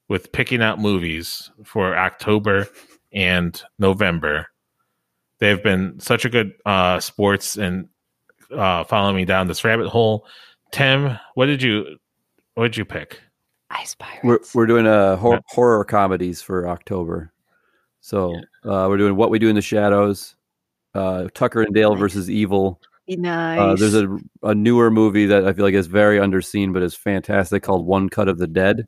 with picking out movies for October and November. They've been such a good uh, sports and uh, following me down this rabbit hole. Tim, what did you what did you pick? Ice Pirates. We're we're doing a hor- Yeah. horror comedies for October. So uh, we're doing what we do in the shadows. Uh, Tucker and Dale Nice. versus Evil. nice. Uh, there's a a newer movie that I feel like is very underseen, but is fantastic called One Cut of the Dead.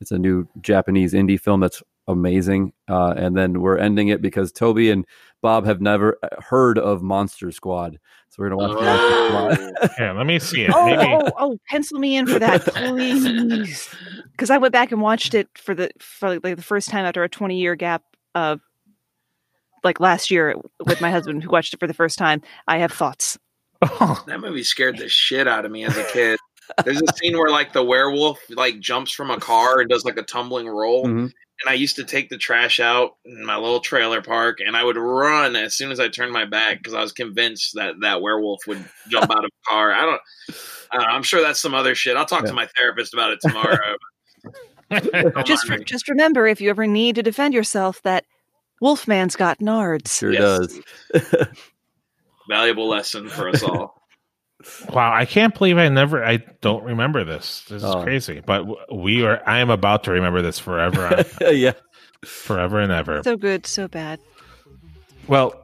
It's a new Japanese indie film that's amazing. Uh, and then we're ending it because Toby and Bob have never uh, heard of Monster Squad, so we're gonna watch Monster Squad. Yeah, let me see it. Oh, Maybe oh, oh, pencil me in for that, please. Because I went back and watched it for the for like the first time after a 20 year gap. Uh, like last year with my husband who watched it for the first time. I have thoughts. oh, That movie scared the shit out of me as a kid. There's a scene where like the werewolf like jumps from a car and does like a tumbling roll. Mhm. And I used to take the trash out in my little trailer park, and I would run as soon as I turned my back because I was convinced that that werewolf would jump out of a car. I don't. Uh, I'm sure that's some other shit. I'll talk Yeah. to my therapist about it tomorrow. Just re- just remember, if you ever need to defend yourself, that Wolfman's got nards. Sure Yes. does. valuable lesson for us all. Wow! I can't believe I never. I don't remember this. This is Oh. crazy. But we are. I am about to remember this forever, yeah. forever and ever. So good, so bad. Well,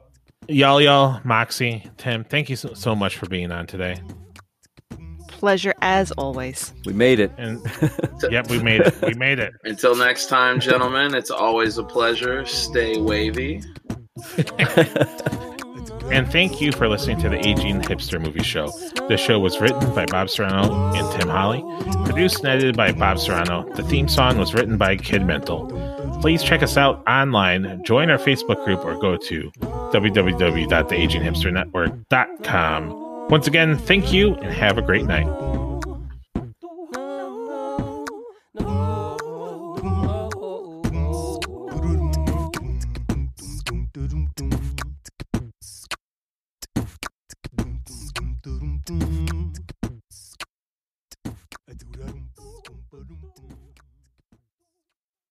y'all, y'all, Moxie, Tim, thank you so, so much for being on today. Pleasure as always. We made it. And yep, we made it. We made it. Until next time, gentlemen, it's always a pleasure. Stay wavy. And thank you for listening to the Aging Hipster Movie Show. The show was written by Bob Serrano and Tim Holly, produced and edited by Bob Serrano. The theme song was written by Kid Mental. Please check us out online, join our Facebook group, or go to www.theaginghipsternetwork.com. Once again, thank you and have a great night.